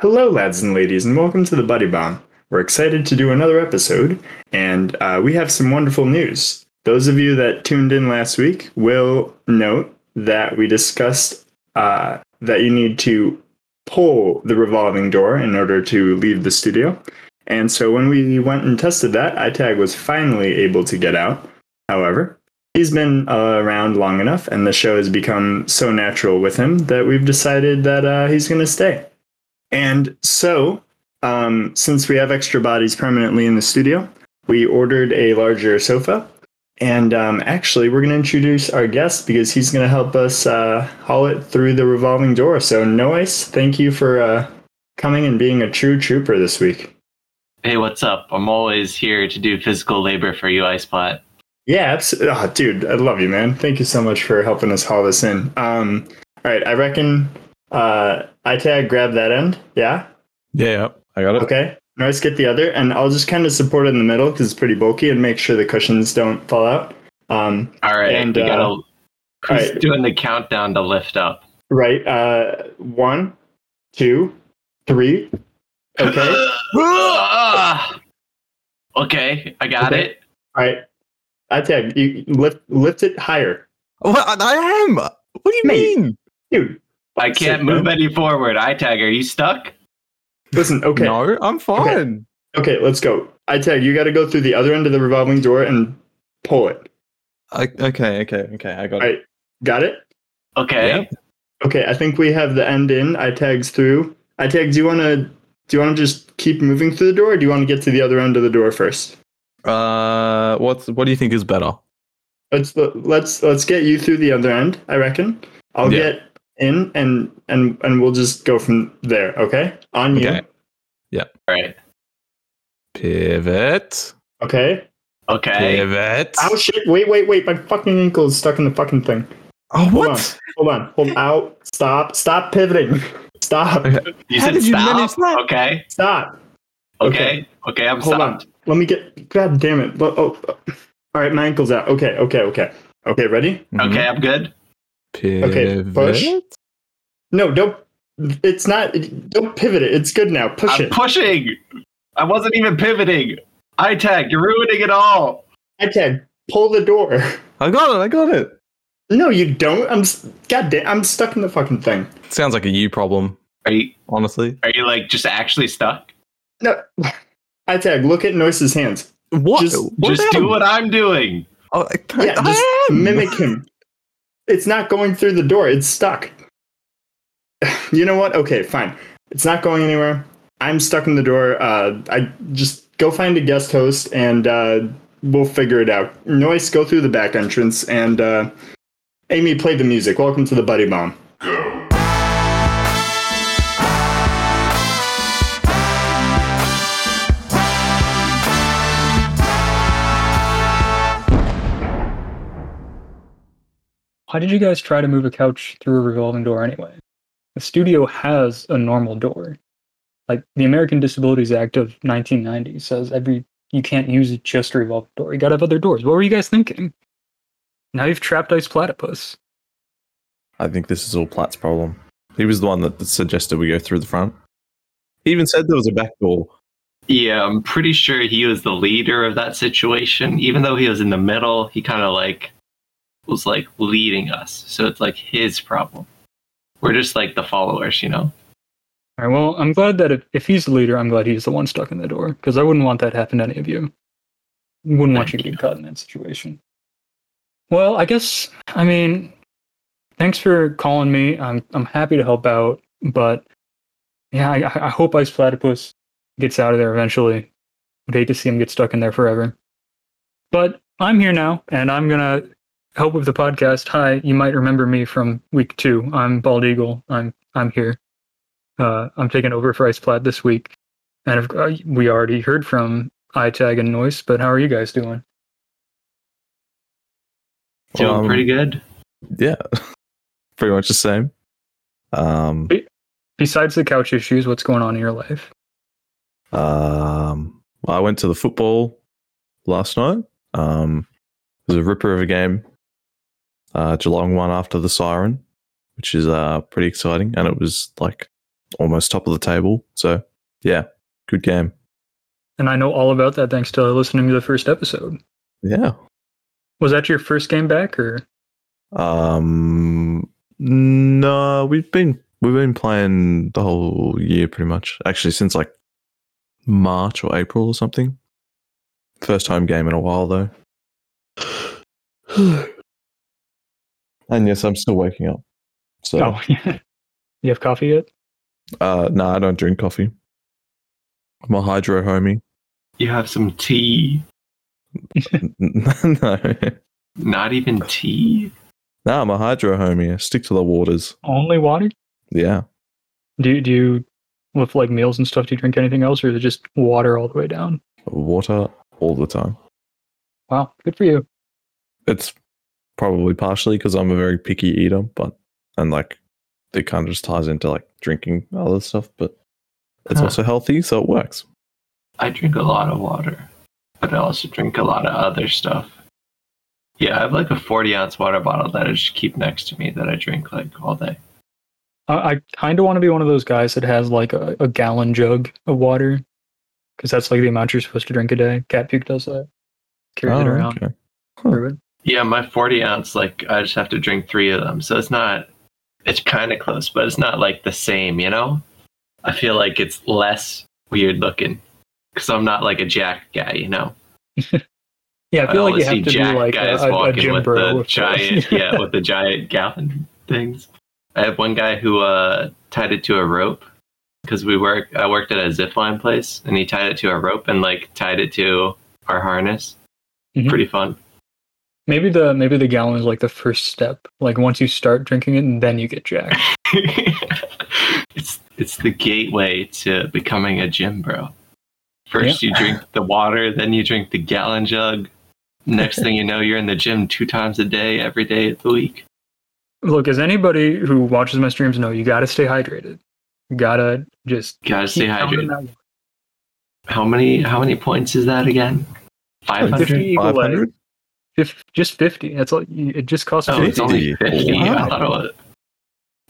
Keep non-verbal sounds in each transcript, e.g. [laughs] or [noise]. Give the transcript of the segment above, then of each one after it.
Hello, lads and ladies, and welcome to the Buddy Bomb. We're excited to do another episode, and uh, we have some wonderful news. Those of you that tuned in last week will note that we discussed uh, that you need to pull the revolving door in order to leave the studio. And so when we went and tested that, iTag was finally able to get out. However, he's been uh, around long enough, and the show has become so natural with him that we've decided that uh, he's going to stay. And so, um, since we have extra bodies permanently in the studio, we ordered a larger sofa. And um, actually, we're going to introduce our guest because he's going to help us uh, haul it through the revolving door. So, Noice, thank you for uh, coming and being a true trooper this week. Hey, what's up? I'm always here to do physical labor for you, Iceplat. Yeah, absolutely. Oh, dude, I love you, man. Thank you so much for helping us haul this in. Um, all right, I reckon uh, iTag grab that end. Yeah. Yeah, yeah, I got it. Okay. Nice. Get the other, and I'll just kind of support it in the middle because it's pretty bulky, and make sure the cushions don't fall out. Um, All right, And, we uh, gotta. Who's right. doing the countdown to lift up? right. Uh, one, two, three. Okay. Ah! [gasps] okay, I got Okay. it. All right. iTag, you lift lift it higher, What? I am. What do you Mate. mean? dude. I can't move any forward. iTag, are you stuck? Listen. Okay. No, I'm fine. Okay. Let's go. iTag, you got to go through the other end of the revolving door and pull it. I, okay, okay, okay. I got All it. right. Got it. Okay. Yep. Okay, I think we have the end in. iTag's through. iTag. Do you want to? Do you want to just keep moving through the door, or do you want to get to the other end of the door first? Uh, what's what do you think is better? Let's let's let's get you through the other end. I reckon. I'll Yeah. get in, and and and we'll just go from there. Okay, on you. Okay. All right. Pivot. Okay. Okay. Pivot. Oh shit! Wait, wait, wait! My fucking ankle is stuck in the fucking thing. Oh, Hold what? Hold on. Hold out. Stop. Stop pivoting. Stop. Okay. You How said did you manage stop. that? Okay. Stop. Okay. Okay. I'm Hold stopped. on. Let me get. God damn it. Oh, oh, oh. All right, my ankle's out. Okay. Okay. Okay. Okay. Ready? Okay, mm-hmm. I'm good. Pivot. Okay, push. No, don't. It's not. Don't pivot it. It's good now. Push I'm it. pushing. I wasn't even pivoting. iTag, you're ruining it all. iTag, pull the door. [laughs] I got it. I got it. No, you don't. I'm. s- God damn. I'm stuck in the fucking thing. Sounds like a you problem, Are you honestly. are you like just actually stuck? No. [laughs] iTag, look at Noice's hands. What? Just- What just do what I'm doing. Oh, I, Yeah, I just am. mimic him. It's not going through the door. It's stuck. [sighs] You know what? Okay, fine. It's not going anywhere. I'm stuck in the door. Uh, I just go find a guest host and uh, we'll figure it out. Noice, go through the back entrance and uh, Amy, play the music. Welcome to the Buddy Bomb. Go. Why did you guys try to move a couch through a revolving door anyway? The studio has a normal door. Like the American Disabilities Act of 1990 says every you can't use just a revolving door. You gotta have other doors. What were you guys thinking? Now you've trapped Ice Platypus. I think this is all Platt's problem. He was the one that suggested we go through the front. He even said there was a back door. Yeah, I'm pretty sure he was the leader of that situation. Even though he was in the middle, he kind of like was like leading us. So it's like his problem. We're just like the followers, you know. All right, well, I'm glad that if, if he's the leader, I'm glad he's the one stuck in the door because I wouldn't want that to happen to any of you. Wouldn't want Thank you to get caught in that situation. Well, I guess I mean, thanks for calling me. I'm I'm happy to help out, but yeah, I, I hope Ice Platypus gets out of there eventually. I'd hate to see him get stuck in there forever. But I'm here now, and I'm gonna help with the podcast. Hi, you might remember me from week two. I'm Balled Eagle. I'm I'm here. Uh, I'm taking over for Ice Plat this week, and if, uh, we already heard from iTag and Noice. But how are you guys doing? Doing Um, pretty good. Yeah, [laughs] pretty much the same. Um, Besides the couch issues, what's going on in your life? um, well, I went to the football last night. Um, it was a ripper of a game. Uh, Geelong won after the siren, which is uh pretty exciting, and it was like almost top of the table. So yeah, good game. And I know all about that thanks to listening to the first episode. Yeah. Was that your first game back, or Um, no, we've been we've been playing the whole year pretty much. Actually, since like March or April or something. First home game in a while though. And yes, I'm still waking up. So oh, [laughs] you have coffee yet? uh, no, I don't drink coffee. I'm a hydro homie. You have some tea. [laughs] no, Not even tea. no, I'm a hydro homie. I stick to the waters. Only water? Yeah. Do you, do you with like meals and stuff? Do you drink anything else, or is it just water all the way down? Water all the time. Wow, good for you. It's probably partially because I'm a very picky eater, but and like it kind of just ties into like drinking other stuff, but it's Huh. also healthy, so it works. I drink a lot of water, but I also drink a lot of other stuff. Yeah, I have like a 40 ounce water bottle that I just keep next to me that I drink like all day. I, I kind of want to be one of those guys that has like a, a gallon jug of water, because that's like the amount you're supposed to drink a day. Cat puke does that. Carries it Oh, around. okay. Prove it. Yeah, my 40 ounce, like I just have to drink three of them. So it's not, it's kind of close, but it's not like the same, you know? I feel like it's less weird looking because I'm not like a jack guy, you know? [laughs] Yeah, I feel like you have to jack be like guys a, a, a gym with bro. the giant, [laughs] yeah, with the giant gallon things. I have one guy who uh, tied it to a rope because we work. I worked at a zip line place, and he tied it to a rope and like tied it to our harness. Mhm. Pretty fun. Maybe the maybe the gallon is like the first step. Like once you start drinking it, and then you get jacked. [laughs] it's it's the gateway to becoming a gym bro. First you drink the water, then you drink the gallon jug. Next thing you know, you're in the gym two times a day, every day of the week. Look, as anybody who watches my streams know, you got to stay hydrated. You gotta just Gotta stay hydrated. How many how many points is that again? Five 50 hundred. equal leg. 500? Fif- just fifty. That's all. It just costs Oh, it's only 50. fifty. I Wow. thought it was.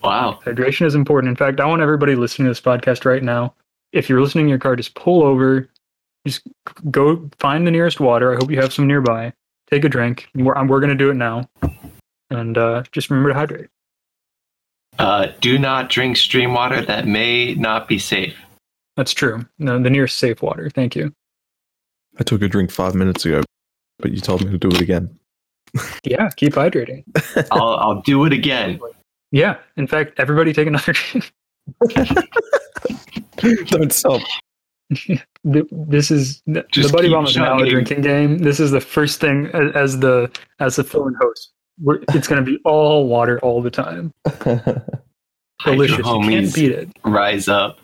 Wow. Hydration is important. In fact, I want everybody listening to this podcast right now. If you're listening in your car, just pull over. Just go find the nearest water. I hope you have some nearby. Take a drink. We're, um, we're going to do it now. And uh, just remember to hydrate. Uh, do not drink stream water that may not be safe. That's true. No, the nearest safe water. Thank you. I took a drink five minutes ago, but you told me to do it again. Yeah, keep hydrating. [laughs] I'll I'll do it again. Yeah. In fact, everybody take another drink. [laughs] Don't stop. [laughs] This is the, the buddy bomb is now a drinking game. This is the first thing as, the as the fill-in host. We're, it's going to be all water all the time. Delicious. You can't beat it. Rise up.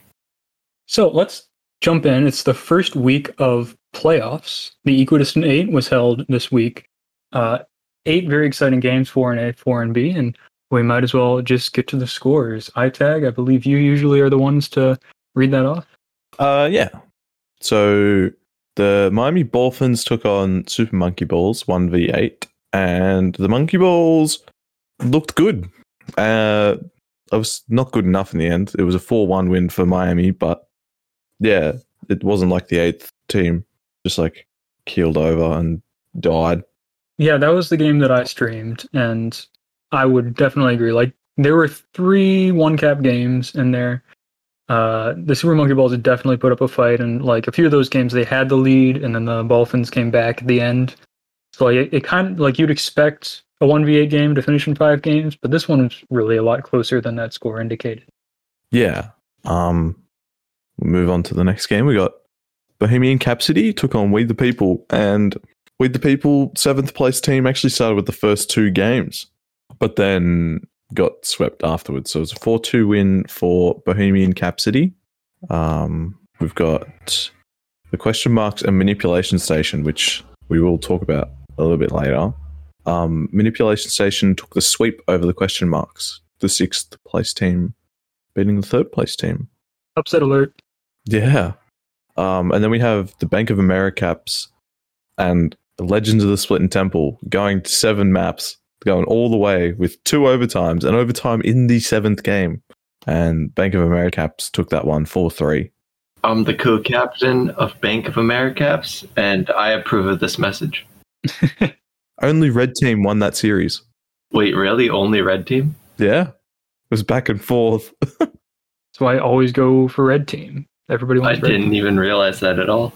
So let's jump in. It's the first week of playoffs. The Equidistant Eight was held this week. Uh, eight very exciting games, four and A, four and B, and we might as well just get to the scores. iTag, I believe you usually are the ones to read that off. Uh, yeah. So the Miami Dolphins took on Super Monkey Balls 1v8, and the Monkey Balls looked good. Uh, it was not good enough in the end. It was a 4 1 win for Miami, but yeah, it wasn't like the eighth team just like keeled over and died. Yeah, that was the game that I streamed, and I would definitely agree. Like there were three one cap games in there. Uh, the Super Monkey Balls had definitely put up a fight, and like a few of those games, they had the lead, and then the Dolphins came back at the end. So like, it, it kind of like you'd expect a one v eight game to finish in five games, but this one was really a lot closer than that score indicated. Yeah. Um, move on to the next game. We got Bohemian Capacity took on We the People, and We the People, seventh place team, actually started with the first two games, but then got swept afterwards. So it was a 4 2 win for Bohemian Capacity. Um, we've got the question marks and manipulation station, which we will talk about a little bit later. Um, manipulation station took the sweep over the question marks, the sixth place team beating the third place team. Upset alert! Yeah. Um, and then we have the Bank of Americaps and the Legends of the Splitting Temple going to seven maps, going all the way with two overtimes and overtime in the seventh game. and Bank of Americaps took that one 4 3. I'm the co-captain of Bank of Americaps, and I approve of this message. [laughs] Only red team won that series. Wait, really? Only red team? Yeah. It was back and forth. [laughs] So I always go for red team. Everybody I wants red. didn't even realize that at all.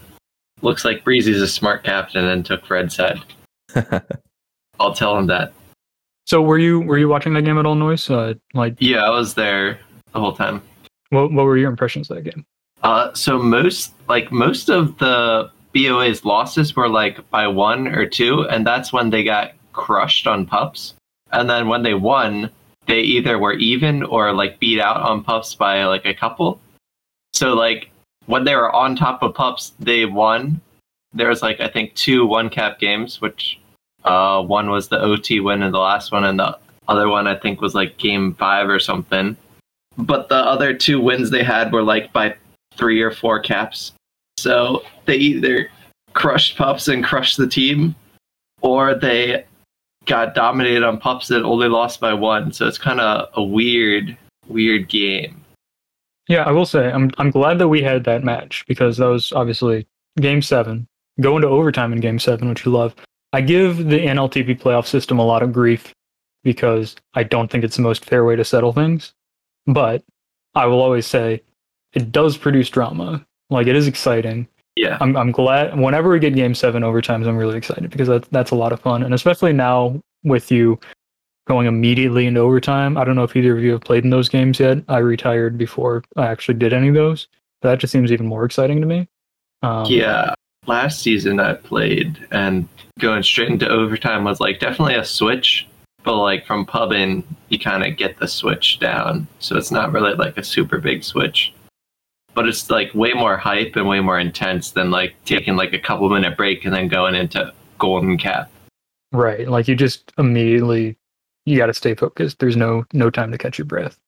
Looks like Breezy's a smart captain and took red side. [laughs] I'll tell him that. So were you were you watching that game at all, Noice? Uh, like, Yeah, I was there the whole time. what what were your impressions of that game? Uh, so most like most of the BOA's losses were like by one or two, and that's when they got crushed on pups. And then when they won, they either were even or like beat out on pups by like a couple. So like when they were on top of pups, they won. There was like I think two one cap games, which uh, one was the OT win and the last one, and the other one I think was like game five or something. But the other two wins they had were like by three or four caps. So they either crushed pups and crushed the team, or they got dominated on pups that only lost by one. So it's kind of a weird, weird game. Yeah, I will say I'm I'm glad that we had that match because that was obviously game seven, going to overtime in game seven, which you love. I give the NLTP playoff system a lot of grief because I don't think it's the most fair way to settle things. But I will always say it does produce drama. Like it is exciting. Yeah. I'm I'm glad whenever we get game seven overtimes, I'm really excited because that's that's a lot of fun. And especially now with you going immediately into overtime. I don't know if either of you have played in those games yet. I retired before I actually did any of those. But that just seems even more exciting to me. Um, Yeah. Last season I played and going straight into overtime was like definitely a switch, but like from pubbing, you kind of get the switch down. So it's not really like a super big switch. But it's like way more hype and way more intense than like taking like a couple minute break and then going into golden cap. Right. Like you just immediately you got to stay focused. There's no no time to catch your breath.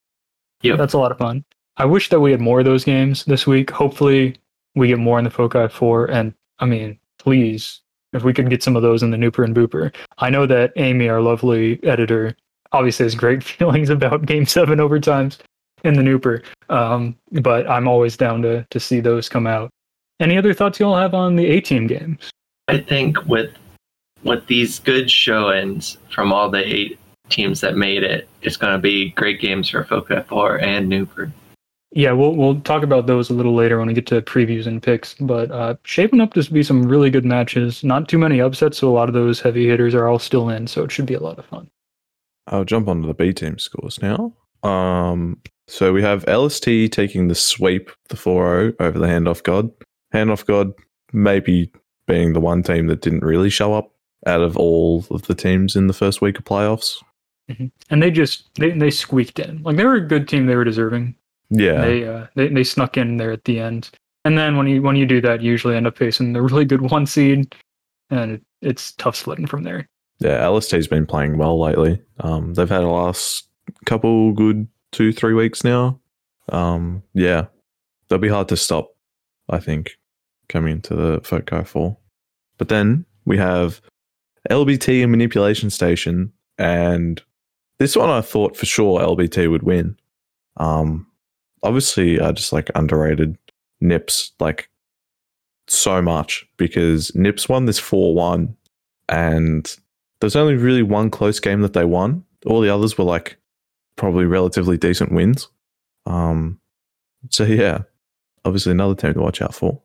Yeah, That's a lot of fun. I wish that we had more of those games this week. Hopefully, we get more in the Foci 4. And I mean, please, if we could get some of those in the Nooper and Booper. I know that Amy, our lovely editor, obviously has great [laughs] feelings about Game 7 overtimes in the Nooper. Um, but I'm always down to, to see those come out. Any other thoughts you all have on the A team games? I think with with these good show-ins from all the eight teams that made it, it's going to be great games for Foci 4 and Nooper. Yeah, we'll we'll talk about those a little later when we get to previews and picks. But uh, shaping up to be some really good matches. Not too many upsets, so a lot of those heavy hitters are all still in. So it should be a lot of fun. I'll jump onto the B team scores now. Um, so we have LST taking the sweep, the 4 0 over the Handoff God. Handoff God maybe being the one team that didn't really show up out of all of the teams in the first week of playoffs. And they just they they squeaked in. Like they were a good team. They were deserving. Yeah. They uh they, they snuck in there at the end. And then when you when you do that, you usually end up facing the [laughs] really good one seed, and it, it's tough sledding from there. Yeah, LST's been playing well lately. Um, they've had a last couple good two, three weeks now. Um, yeah, they'll be hard to stop, I think, coming into the Foci 4. But then we have LBT and Manipulation Station, and this one I thought for sure LBT would win. Um, obviously, I just like underrated Nips like so much because Nips won this 4 1 and there's only really one close game that they won. All the others were like probably relatively decent wins. Um, so yeah, obviously another team to watch out for.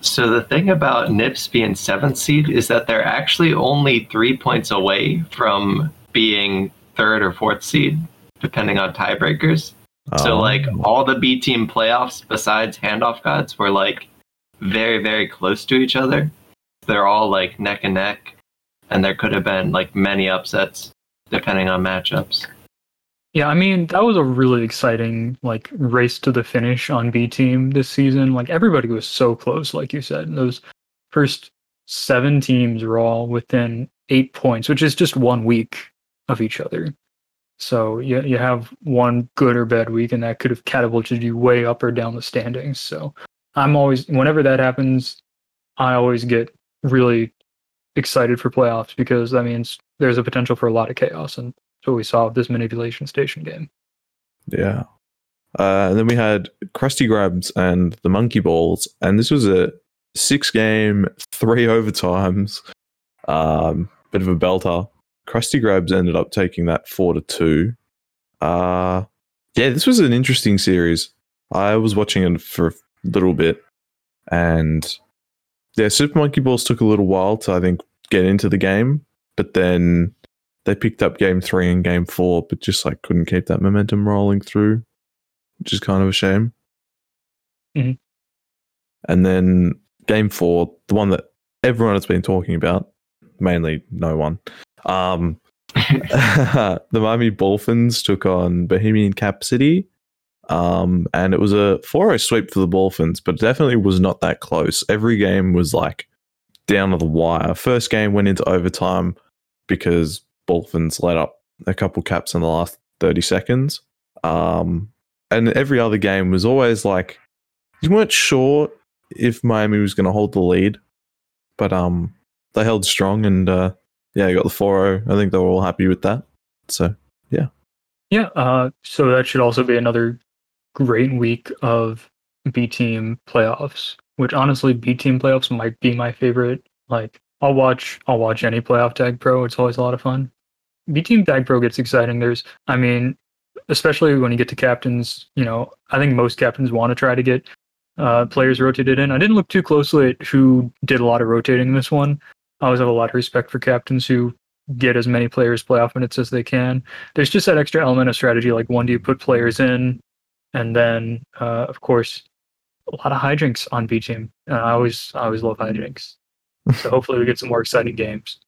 So the thing about Nips being seventh seed is that they're actually only three points away from being third or fourth seed, depending on tiebreakers. So Um, like all the B team playoffs besides handoff gods were like very, very close to each other. They're all like neck and neck. And there could have been like many upsets depending on matchups. Yeah, I mean that was a really exciting like race to the finish on B team this season. Like everybody was so close, like you said. Those first seven teams were all within eight points, which is just one week of each other. So you you have one good or bad week, and that could have catapulted you way up or down the standings. So I'm always whenever that happens, I always get really excited for playoffs because that means there's a potential for a lot of chaos and so we saw this manipulation station game. yeah. Uh, and then we had Krusty Grabs and the Monkey Balls, and this was a six game, three overtimes, um, bit of a belter. Krusty Grabs ended up taking that four to two. Uh, yeah, this was an interesting series. I was watching it for a little bit, and yeah, Super Monkey Balls took a little while to I think get into the game, but then they picked up game three and game four, but just like couldn't keep that momentum rolling through, which is kind of a shame. Mhm. And then game four, the one that everyone has been talking about, mainly no one. Um, [laughs] [laughs] the Miami Dolphins took on Bohemian Capacity. Um, and it was a 4 sweep for the Dolphins, but definitely was not that close. Every game was like down to the wire. First game went into overtime because Dolphins let up a couple caps in the last 30 seconds. Um, and every other game was always like you weren't sure if Miami was going to hold the lead, but um, they held strong and uh, yeah, you got the 4 I think they were all happy with that. So, yeah. Yeah, uh, so that should also be another great week of B team playoffs. Which honestly, B team playoffs might be my favorite. Like, I'll watch, I'll watch any playoff tag pro. It's always a lot of fun. B team tag pro gets exciting. There's, I mean, especially when you get to captains. You know, I think most captains want to try to get uh, players rotated in. I didn't look too closely at who did a lot of rotating in this one. I always have a lot of respect for captains who get as many players playoff minutes as they can there's just that extra element of strategy. Like, when do you put players in? And then, uh, of course, a lot of hijinks on B team. Uh, I always, I always love hijinks. So [laughs] hopefully, we get some more exciting games.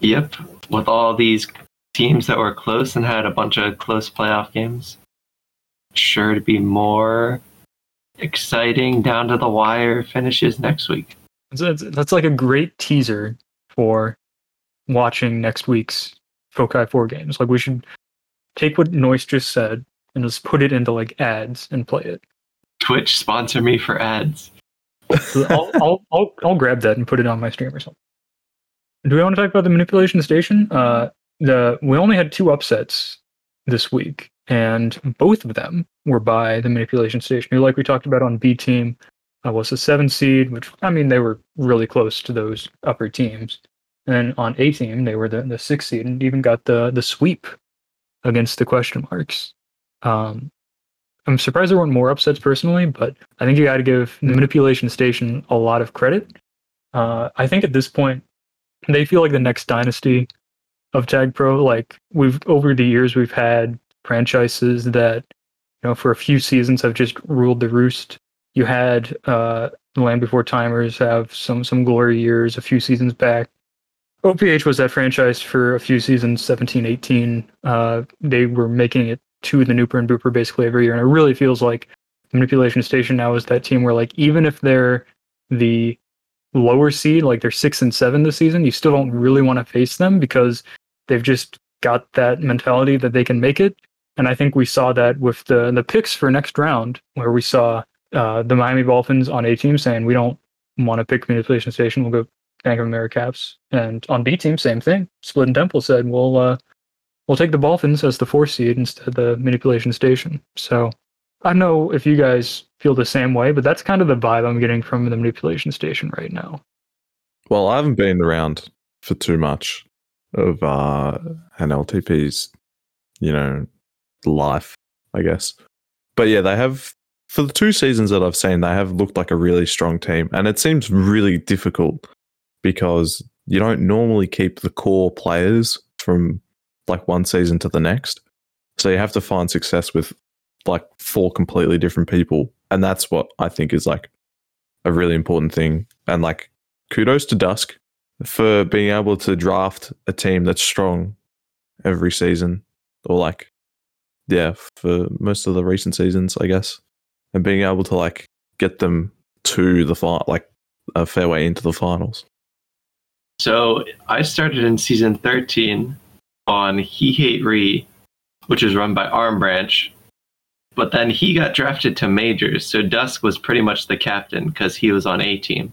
Yep, with all these teams that were close and had a bunch of close playoff games, sure to be more exciting down to the wire finishes next week. So that's, that's like a great teaser for watching next week's Foci Four games. Like, we should take what Noice just said and just put it into like ads and play it. Twitch sponsor me for ads. So I'll, [laughs] I'll, I'll, I'll grab that and put it on my stream or something. Do we want to talk about the manipulation station? Uh, the we only had two upsets this week, and both of them were by the manipulation station. Like we talked about on B team, uh, was a seven seed, which I mean they were really close to those upper teams. And then on A team, they were the, the six seed and even got the the sweep against the question marks. Um, I'm surprised there weren't more upsets personally, but I think you got to give the manipulation station a lot of credit. Uh, I think at this point, they feel like the next dynasty of Tag Pro. Like we've over the years, we've had franchises that you know for a few seasons have just ruled the roost. You had uh, the Land Before Timers have some some glory years a few seasons back. OPH was that franchise for a few seasons, 17, 18. Uh, they were making it to the Nooper and Booper basically every year. And it really feels like Manipulation Station now is that team where, like, even if they're the lower seed, like they're six and seven this season, you still don't really want to face them because they've just got that mentality that they can make it. And I think we saw that with the the picks for next round, where we saw uh, the Miami Dolphins on A team saying we don't want to pick Manipulation Station, we'll go Bank of America Caps. And on B team, same thing. Splitting Temple said we'll uh, we'll take the Dolphins as the four seed instead of the Manipulation Station. So I don't know if you guys feel the same way, but that's kind of the vibe I'm getting from the Manipulation Station right now. well, I haven't been around for too much of uh, NLTP's, you know, life, I guess. But yeah, they have for the two seasons that I've seen, they have looked like a really strong team, and it seems really difficult because you don't normally keep the core players from like one season to the next. So you have to find success with like four completely different people, and that's what I think is like a really important thing. And like, kudos to Dusk for being able to draft a team that's strong every season, or like, yeah, for most of the recent seasons, I guess, and being able to like get them to the final, like a fair way into the finals. So I started in season 13 on He Hate Re, which is run by Arm Branch. But then he got drafted to majors, so Dusk was pretty much the captain because he was on A team.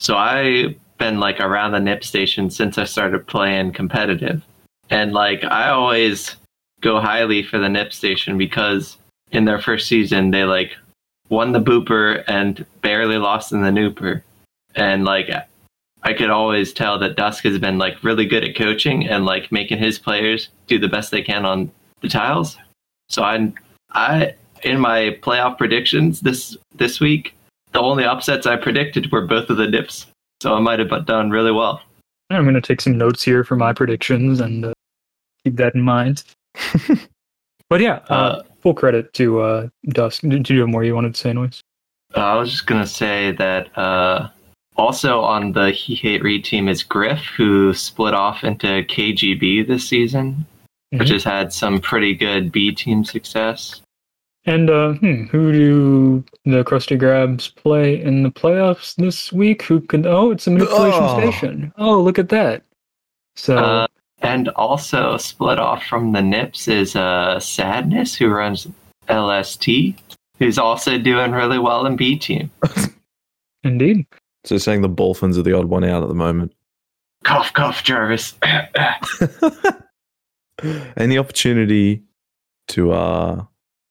So I've been like around the NIP station since I started playing competitive. And like I always go highly for the NIP station because in their first season, they like won the Booper and barely lost in the Nooper. And like I could always tell that Dusk has been like really good at coaching and like making his players do the best they can on the tiles. So I I in my playoff predictions this this week, the only upsets I predicted were both of the dips. So I might have done really well. I'm going to take some notes here for my predictions and uh, keep that in mind. [laughs] but yeah, uh, Uh, full credit to uh, Dusk. Did you have more you wanted to say, Noice? I was just gonna say that uh, also on the He Hate Read team is Griff, who split off into KGB this season, which Mhm. has had some pretty good B team success. And uh, hmm, who do the Krusty Grabs play in the playoffs this week? Who could? Oh, it's a manipulation Oh. station. Oh, look at that. So Uh, and also split off from the Nips is uh, Sadness, who runs LST, who's also doing really well in B team. [laughs] indeed, So saying the Dolphins are the odd one out at the moment. Cough, cough, Jarvis. [laughs] Any opportunity to uh,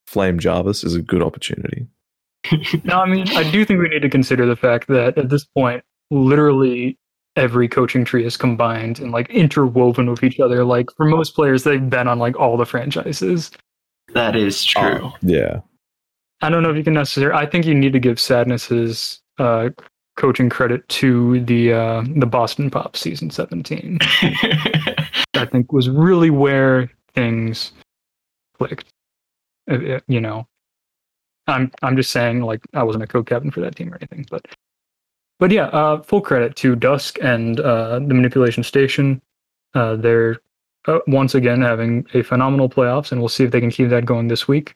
flame Jarvis is a good opportunity. [laughs] no, I mean, I do think we need to consider the fact that at this point, literally every coaching tree is combined and like interwoven with each other. Like for most players, they've been on like all the franchises. that is true. Oh, yeah. I don't know if you can necessarily. I think you need to give Sadness's uh, coaching credit to the uh, the Boston Pop season 17. [laughs] I think was really where things clicked. Uh, uh, You know, I'm I'm just saying like I wasn't a co-captain for that team or anything, but but yeah, uh, full credit to Dusk and uh, the Manipulation Station. Uh, they're uh, once again having a phenomenal playoffs, and we'll see if they can keep that going this week.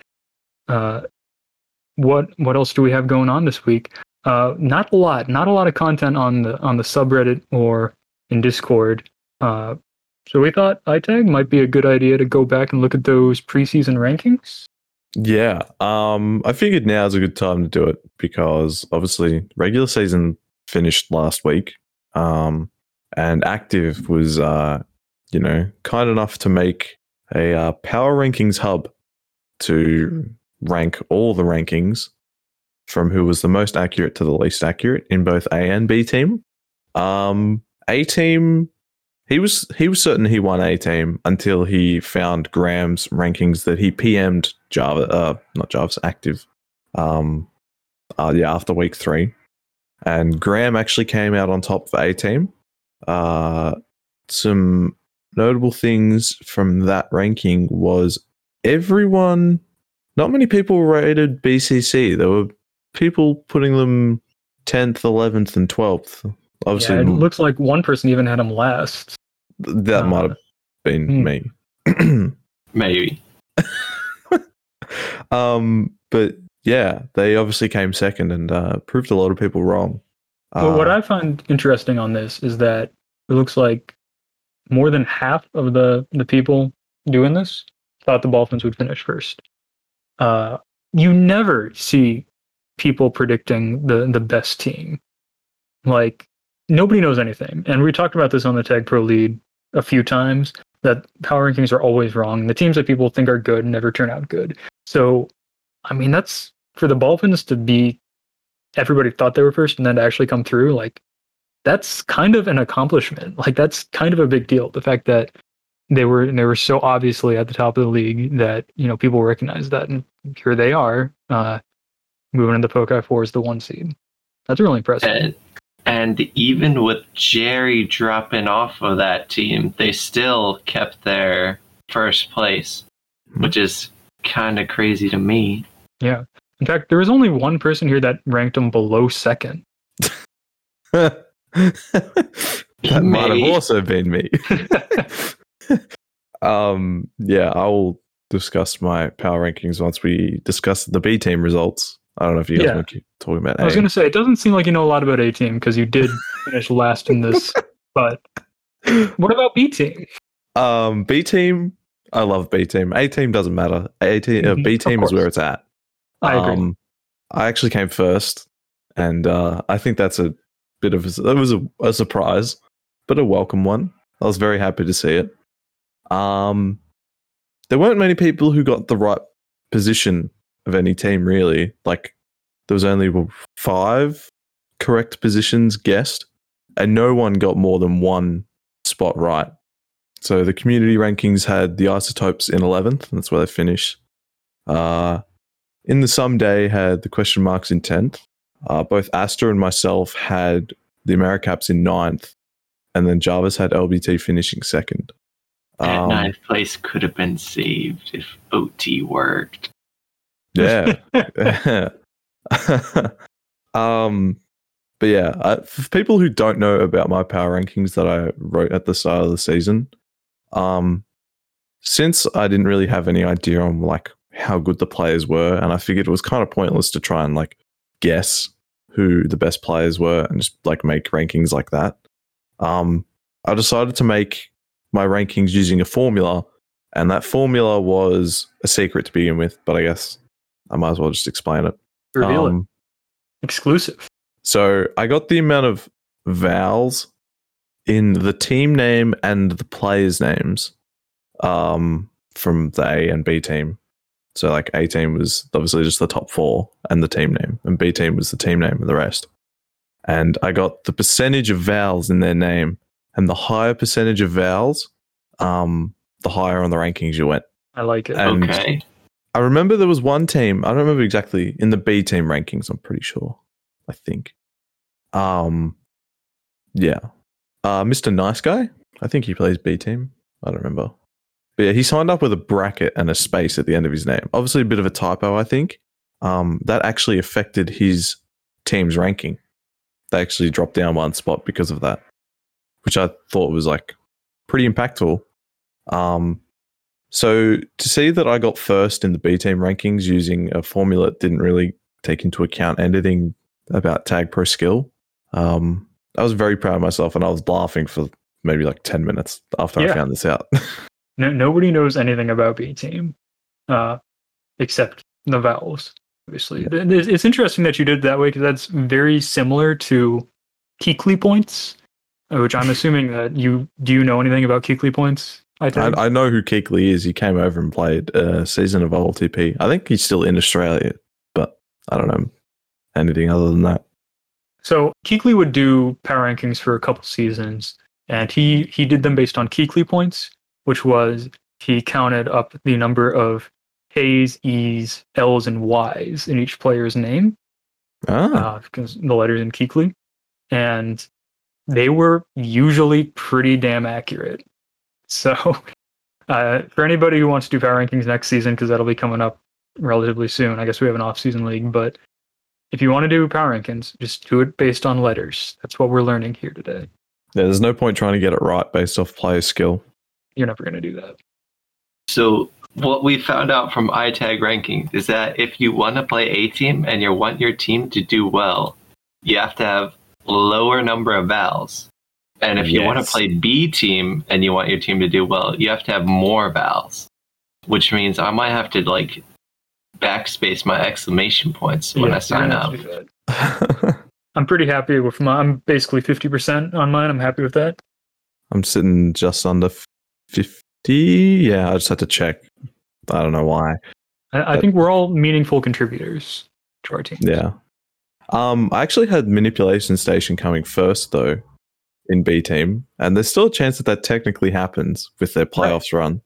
Uh, what what else do we have going on this week? Uh, not a lot, not a lot of content on the on the subreddit or in Discord. So we thought iTag might be a good idea to go back and look at those preseason rankings. Yeah. Um, I figured now is a good time to do it because obviously regular season finished last week. Um, and active was uh, you know, kind enough to make a uh, power rankings hub to rank all the rankings from who was the most accurate to the least accurate in both A and B team. Um, A team he was he was certain he won A team until he found Graham's rankings that he PM'd Java uh not Java's active. Um uh yeah, after week three. And Graham actually came out on top for A team. Uh some notable things from that ranking was everyone not many people rated BCC. There were people putting them 10th, 11th, and 12th. Obviously, yeah, it looks like one person even had him last. that uh, might have been hmm. me. [clears throat] Maybe. [laughs] um, but yeah, they obviously came second and uh, proved a lot of people wrong. But what Uh, I find interesting on this is that it looks like more than half of the the people doing this thought the Dolphins would finish first. Uh, you never see people predicting the the best team. Like nobody knows anything, and we talked about this on the Tag Pro lead a few times. That power rankings are always wrong. The teams that people think are good never turn out good. So, I mean, that's for the Dolphins to be everybody thought they were first and then to actually come through like that's kind of an accomplishment. [laughs] Like that's kind of a big deal the fact that they were they were so obviously at the top of the league that you know people recognize that and here they are uh moving into Foci 4 as the one seed. That's really impressive. And, and even with Jerry dropping off of that team, they still kept their first place, which is kind of crazy to me. yeah in fact there was only one person here that ranked them below second [laughs] that might have also been me. [laughs] um, yeah, I will discuss my power rankings once we discuss the B team results. I don't know if you guys Yeah. want to keep talking about I was going to say it doesn't seem like you know a lot about A team because you did finish last in this [laughs] but what about B team Um, B team, I love B team. A team doesn't matter. A team, uh, Mhm, B team is where it's at. I agree Um, I actually came first, and uh, I think that's a bit of a, that was a, a surprise, but a welcome one. I was very happy to see it. Um, there weren't many people who got the right position of any team really. Like there was only five correct positions guessed, and no one got more than one spot right. So the community rankings had the isotopes in 11th, and that's where they finished. Uh, in the someday had the question marks in 10th. Uh, both Astor and myself had the Americaps in 9th, and then Jarvis had LBT finishing second. That Um, ninth place could have been saved if OT worked. Yeah. [laughs] um, but yeah, uh, for people who don't know about my power rankings that I wrote at the start of the season, um, since I didn't really have any idea on like how good the players were, and I figured it was kind of pointless to try and like guess who the best players were and just like make rankings like that. Um, I decided to make my rankings using a formula, and that formula was a secret to begin with, but I guess I might as well just explain it. Reveal it. Um, Exclusive. So I got the amount of vowels in the team name and the players' names um, from the A and B team. So like A team was obviously just the top four and the team name, and B team was the team name and the rest. And I got the percentage of vowels in their name, and the higher percentage of vowels, um, the higher on the rankings you went. I like it. And- okay. I remember there was one team. I don't remember exactly in the B team rankings. I'm pretty sure. I think. Um, yeah. Uh, Mr. Nice Guy. I think he plays B team. I don't remember. But yeah, he signed up with a bracket and a space at the end of his name. Obviously, a bit of a typo. I think. Um, that actually affected his team's ranking. They actually dropped down one spot because of that, which I thought was like pretty impactful. Um, so to see that I got first in the B team rankings using a formula that didn't really take into account anything about tag pro skill, um, I was very proud of myself and I was laughing for maybe like 10 minutes after I found this out. [laughs] No, nobody knows anything about B Team, uh, except the vowels. Obviously, it's interesting that you did it that way because that's very similar to Keekly points, uh, which I'm [laughs] assuming that you do. You know anything about Keekly points? I I, think. I know who Keekly is. He came over and played a season of OLTP. I think he's still in Australia, but I don't know anything other than that. So Keekly would do power rankings for a couple seasons, and he he did them based on Keekly points, which was he counted up the number of K's, E's, L's, and Y's in each player's name, Ah, uh, because the letters in Keekly, and they were usually pretty damn accurate. So, [laughs] uh, for anybody who wants to do power rankings next season, because that'll be coming up relatively soon. I guess we have an off-season league, but if you want to do power rankings, just do it based on letters. That's what we're learning here today. yeah, there's no point trying to get it right based off player skill. You're never going to do that. So what we found out from iTag ranking is that if you want to play A team and you want your team to do well, you have to have lower number of vowels. And if you want to play B team and you want your team to do well, you have to have more vowels. Which means I might have to like backspace my exclamation points when Yeah, I sign up. gonna have to do that. [laughs] I'm pretty happy with my. I'm basically 50% on mine. I'm happy with that. I'm sitting just under 50. Yeah, I just had to check. I don't know why. I, I think we're all meaningful contributors to our team. Yeah. Um, I actually had Manipulation Station coming first, though, in B team. And there's still a chance that that technically happens with their playoffs run.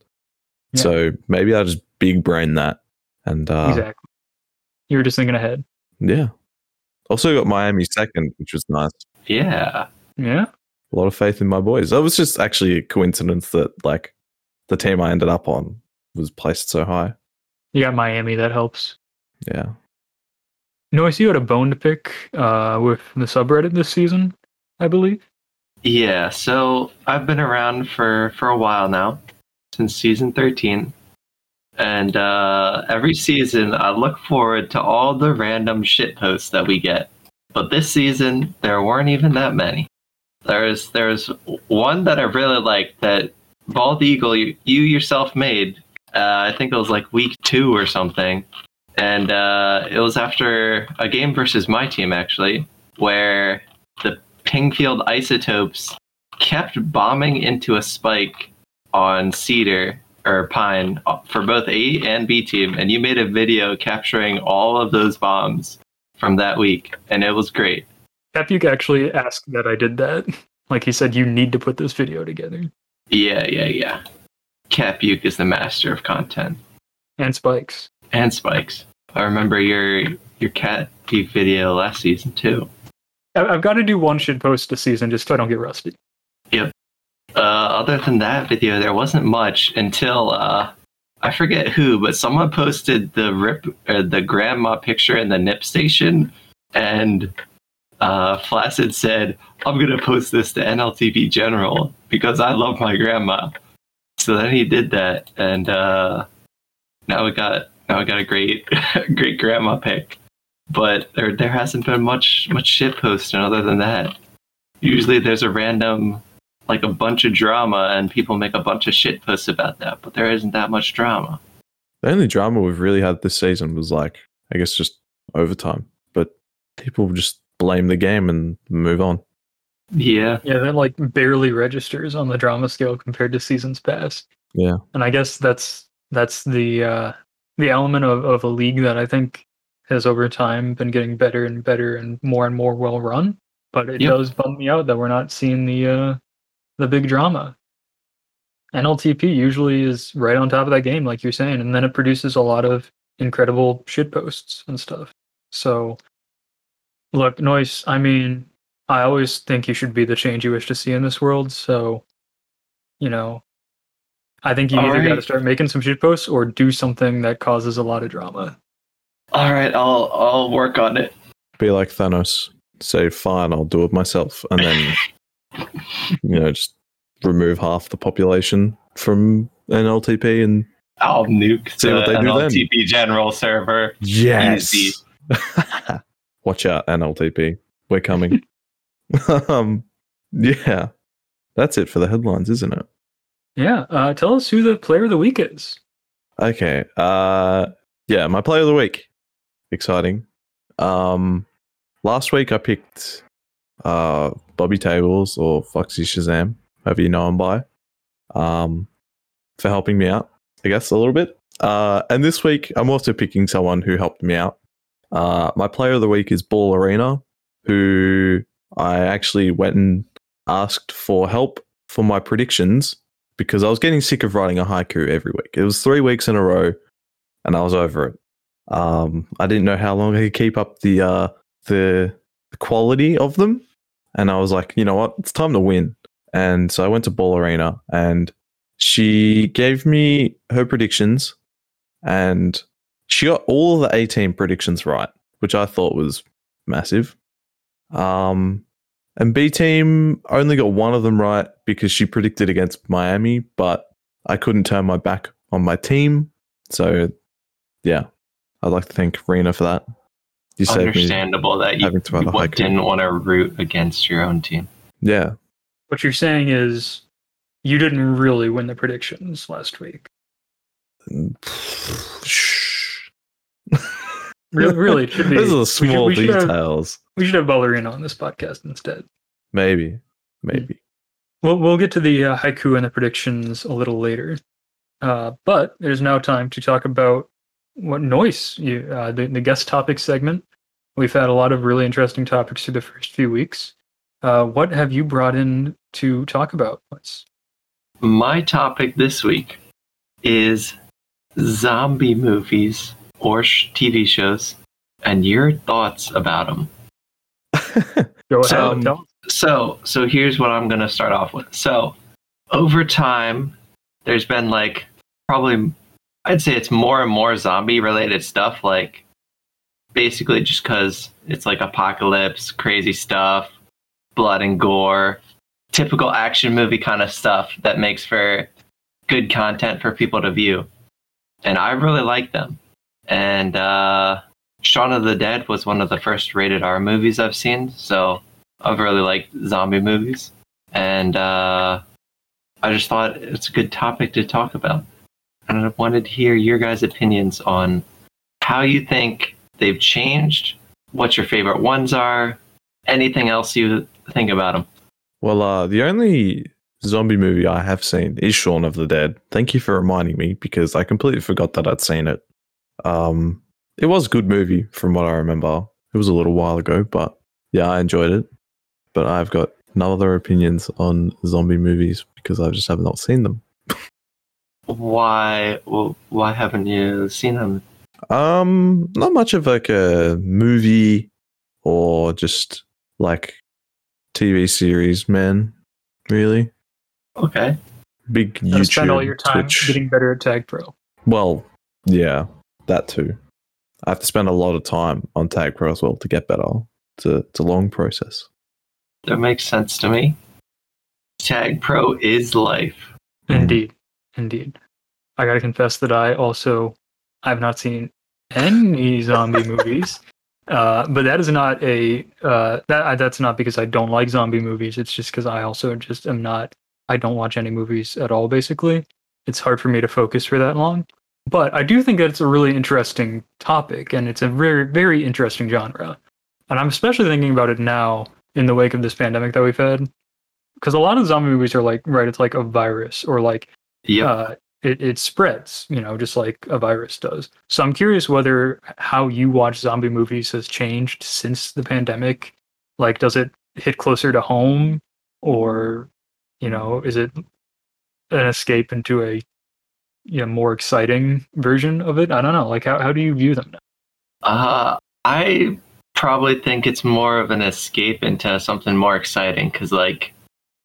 Yeah. So maybe I'll just big brain that. And uh, Exactly. You were just thinking ahead. yeah. Also got Miami second, which was nice. Yeah. Yeah. A lot of faith in my boys. That was just actually a coincidence that, like, the team I ended up on was placed so high. You got Miami. That helps. Yeah. No, I see you had a bone to pick uh, with the subreddit this season, I believe. Yeah, so I've been around for for a while now, since season 13. And uh, every season, I look forward to all the random shit posts that we get. But this season, there weren't even that many. There's there's one that I really liked that Balled Eagle you, you yourself made. Uh, I think it was like week two or something, and uh, it was after a game versus my team actually, where the Springfield Isotopes kept bombing into a spike on Cedar or Pine for both A and B team, and you made a video capturing all of those bombs from that week, and it was great. Capuk actually asked that I did that. [laughs] Like he said, you need to put this video together. Yeah, yeah, yeah. Capuk is the master of content And spikes. and spikes. I remember your your cat thief video last season too. I've got to do one shit post a season just so I don't get rusty. Uh, other than that video, there wasn't much until uh, I forget who, but someone posted the rip or the grandma picture in the nip station, and uh, Flaccid said, "I'm gonna post this to NLTP General because I love my grandma." So then he did that, and uh, now we got now we got a great [laughs] great grandma pic. But there there hasn't been much much shit posting other than that. Usually there's a random like a bunch of drama and people make a bunch of shit posts about that, but there isn't that much drama. The only drama we've really had this season was like, I guess, just overtime. But people just blame the game and move on. Yeah. Yeah, that like barely registers on the drama scale compared to seasons past. Yeah. And I guess that's that's the uh the element of, of a league that I think has over time been getting better and better and more and more well run. But it Yep. does bum me out that we're not seeing the uh the big drama. NLTP usually is right on top of that game, like you're saying, and then it produces a lot of incredible shit posts and stuff. So look, Noice, I mean, I always think you should be the change you wish to see in this world. So, you know, I think you All either got to start making some shit posts or do something that causes a lot of drama. All right, I'll I'll work on it. Be like Thanos, say, fine, I'll do it myself. And then, you know, just remove half the population from NLTP and I'll nuke See the what they do then. General server. Yes. [laughs] Watch out, NLTP. We're coming. [laughs] um, yeah, that's it for the headlines, isn't it? Yeah. Uh, tell us who the player of the week is. Okay. Uh, yeah, my player of the week. Exciting. Um, last week I picked uh Bobby Tables or Foxy Shazam, however you know him by, um, for helping me out. I guess a little bit. Uh, and this week I'm also picking someone who helped me out. Uh, my player of the week is Ballerina, who I actually went and asked for help for my predictions because I was getting sick of writing a haiku every week. It was three weeks in a row, and I was over it. Um, I didn't know how long I could keep up the uh, the quality of them, and I was like, you know what, it's time to win. And so I went to Ballerina, and she gave me her predictions, and she got all of the 18 predictions right, which I thought was massive. Um, and B team only got one of them right because she predicted against Miami, but I couldn't turn my back on my team. So, yeah, I'd like to thank Rena for that. You saved me. Understandable that you having to write what, didn't want to root against your own team. Yeah. What you're saying is you didn't really win the predictions last week. [sighs] Shh. [laughs] Really, really it should be. Those are we the should- small we should have- details. We should have Ballerina on this podcast instead. Maybe. Maybe. We'll we'll get to the uh, haiku and the predictions a little later, uh, but it is now time to talk about what Noice you uh, the the guest topic segment. We've had a lot of really interesting topics through the first few weeks. Uh, what have you brought in to talk about? Let's, My topic this week is zombie movies or sh- TV shows and your thoughts about them. [laughs] go ahead So, tell. So, so here's what I'm going to start off with. So, over time, there's been like probably, I'd say it's more and more zombie related stuff. Like, basically, just because it's like apocalypse, crazy stuff, blood and gore, typical action movie kind of stuff that makes for good content for people to view. And I really like them. And uh, Shaun of the Dead was one of the first rated R movies I've seen. So, I've really liked zombie movies, and uh, I just thought it's a good topic to talk about. And I wanted to hear your guys' opinions on how you think they've changed, what your favorite ones are, anything else you think about them. Well, uh, the only zombie movie I have seen is Shaun of the Dead. Thank you for reminding me because I completely forgot that I'd seen it. Um, it was a good movie from what I remember. It was a little while ago, but yeah, I enjoyed it. But I've got no other opinions on zombie movies because I just have not seen them. Why? Well, why haven't you seen them? Um, not much of like a movie or just like TV series, man. Really Okay. big You YouTube. spend all your time Twitch. getting better at Tag Pro. Well, yeah, that too. I have to spend a lot of time on Tag Pro as well to get better. It's a, it's a long process. That makes sense to me. Tag Pro is life. Mhm. Indeed, indeed. I gotta confess that I also I have not seen any [laughs] zombie movies. Uh, but that is not a uh, that that's not because I don't like zombie movies. It's just because I also just am not. I don't watch any movies at all. Basically, it's hard for me to focus for that long. But I do think that it's a really interesting topic, and it's a very very interesting genre. And I'm especially thinking about it now in the wake of this pandemic that we've had, because a lot of zombie movies are like right, it's like a virus or like Yep. uh, it, it spreads, you know, just like a virus does. So I'm curious whether how you watch zombie movies has changed since the pandemic. Like, does it hit closer to home, or you know, is it an escape into a you know more exciting version of it? I don't know. Like, how how do you view them now? Uh, I probably think it's more of an escape into something more exciting because, like,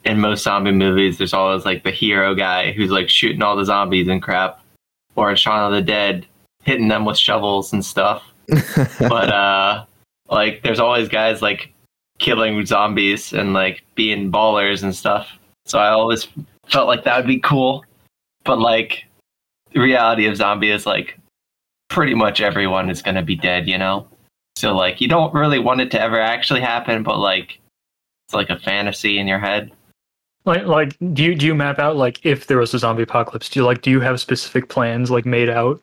in most zombie movies, there's always like the hero guy who's like shooting all the zombies and crap, or in Shaun of the Dead, hitting them with shovels and stuff. [laughs] but uh, like, there's always guys like killing zombies and like being ballers and stuff. So I always felt like that would be cool. But like, the reality of zombie is like pretty much everyone is going to be dead, you know? So, like, you don't really want it to ever actually happen, but, like, it's like a fantasy in your head. Like, like, do you do you map out like if there was a zombie apocalypse? Do you like do you have specific plans like made out?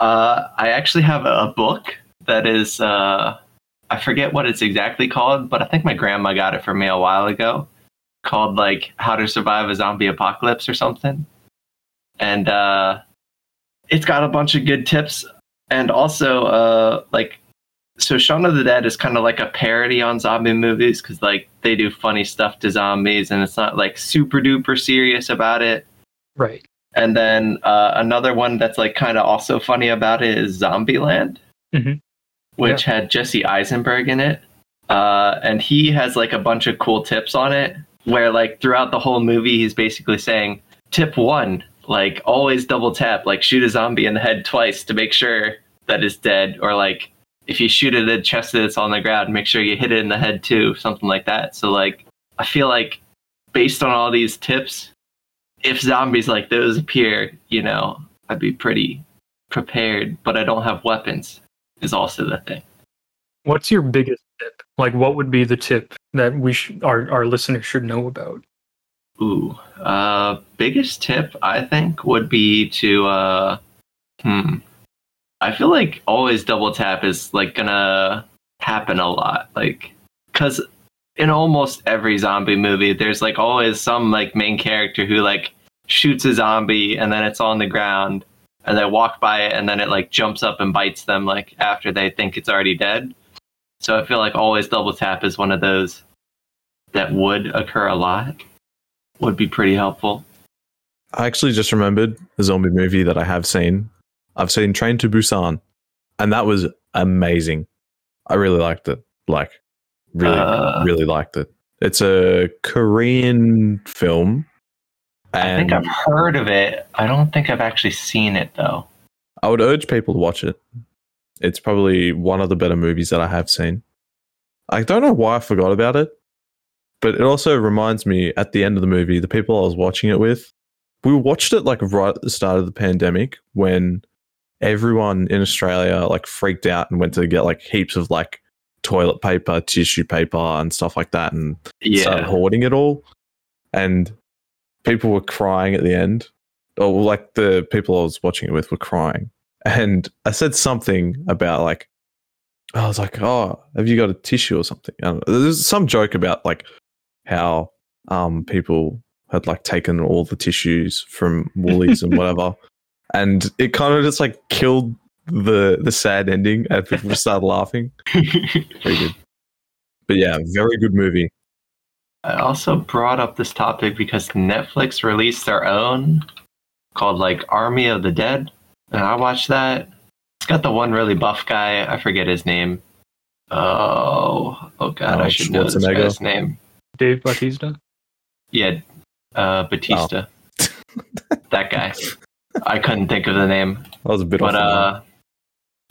Uh, I actually have a book that is, uh, I forget what it's exactly called, but I think my grandma got it for me a while ago called, like, How to Survive a Zombie Apocalypse or something. And, uh, it's got a bunch of good tips. And also, uh, like, so Shaun of the Dead is kind of like a parody on zombie movies because, like, they do funny stuff to zombies and it's not, like, super duper serious about it. Right. And then uh, another one that's like kind of also funny about it is Zombieland, Mhm. which had Jesse Eisenberg in it. Uh, and he has like a bunch of cool tips on it where like throughout the whole movie, he's basically saying tip one, like always double tap, like shoot a zombie in the head twice to make sure that it's dead. Or like if you shoot at the chest that's on the ground, make sure you hit it in the head too, something like that. So like I feel like based on all these tips, if zombies like those appear, you know, I'd be pretty prepared, but I don't have weapons, is also the thing. What's your biggest tip? Like, what would be the tip that we sh- our our listeners should know about? Ooh. Uh biggest tip I think would be to uh hmm. I feel like always double tap is like gonna happen a lot. Like cuz in almost every zombie movie there's like always some like main character who like shoots a zombie and then it's on the ground and they walk by it and then it like jumps up and bites them like after they think it's already dead. So I feel like always double tap is one of those that would occur a lot. Would be pretty helpful. I actually just remembered a zombie movie that I have seen. I've seen Train to Busan, and that was amazing. I really liked it. Like, really, Uh. really liked it. It's a Korean film, I think I've heard of it. I don't think I've actually seen it though. I would urge people to watch it. It's probably one of the better movies that I have seen. I don't know why I forgot about it, but it also reminds me at the end of the movie, the people I was watching it with, we watched it like right at the start of the pandemic when everyone in Australia like freaked out and went to get like heaps of like toilet paper, tissue paper, and stuff like that, and started hoarding it all. And people were crying at the end. Oh, or like the people I was watching it with were crying. And I said something about like I was like, Oh, have you got a tissue or something? I don't know. There's some joke about like how um people had like taken all the tissues from Woolies and whatever, [laughs] and it kind of just like killed the the sad ending, and people just started laughing. Very good. But yeah, very good movie. I also brought up this topic because Netflix released their own called like Army of the Dead, and I watched that. It's got the one really buff guy. I forget his name. Oh, oh god, I Oh, should know this guy's name. Dave Bautista. Yeah, uh, Batista. Oh. [laughs] that guy. I couldn't think of the name, That was a bit of but off. uh,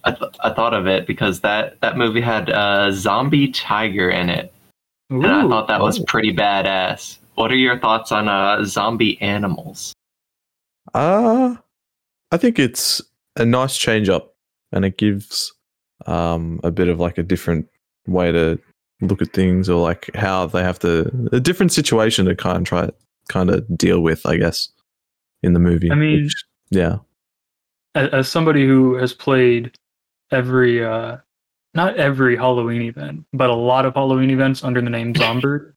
I th- I thought of it because that that movie had a zombie tiger in it, and I thought that was oh. pretty badass. What are your thoughts on uh, zombie animals? Uh I think it's a nice change up and it gives um a bit of like a different way to look at things or like how they have to a different situation to kind of try kind of deal with, I guess, in the movie. I mean- which- yeah. as, somebody who has played every uh not every halloween event but a lot of halloween events under the name [coughs] zombird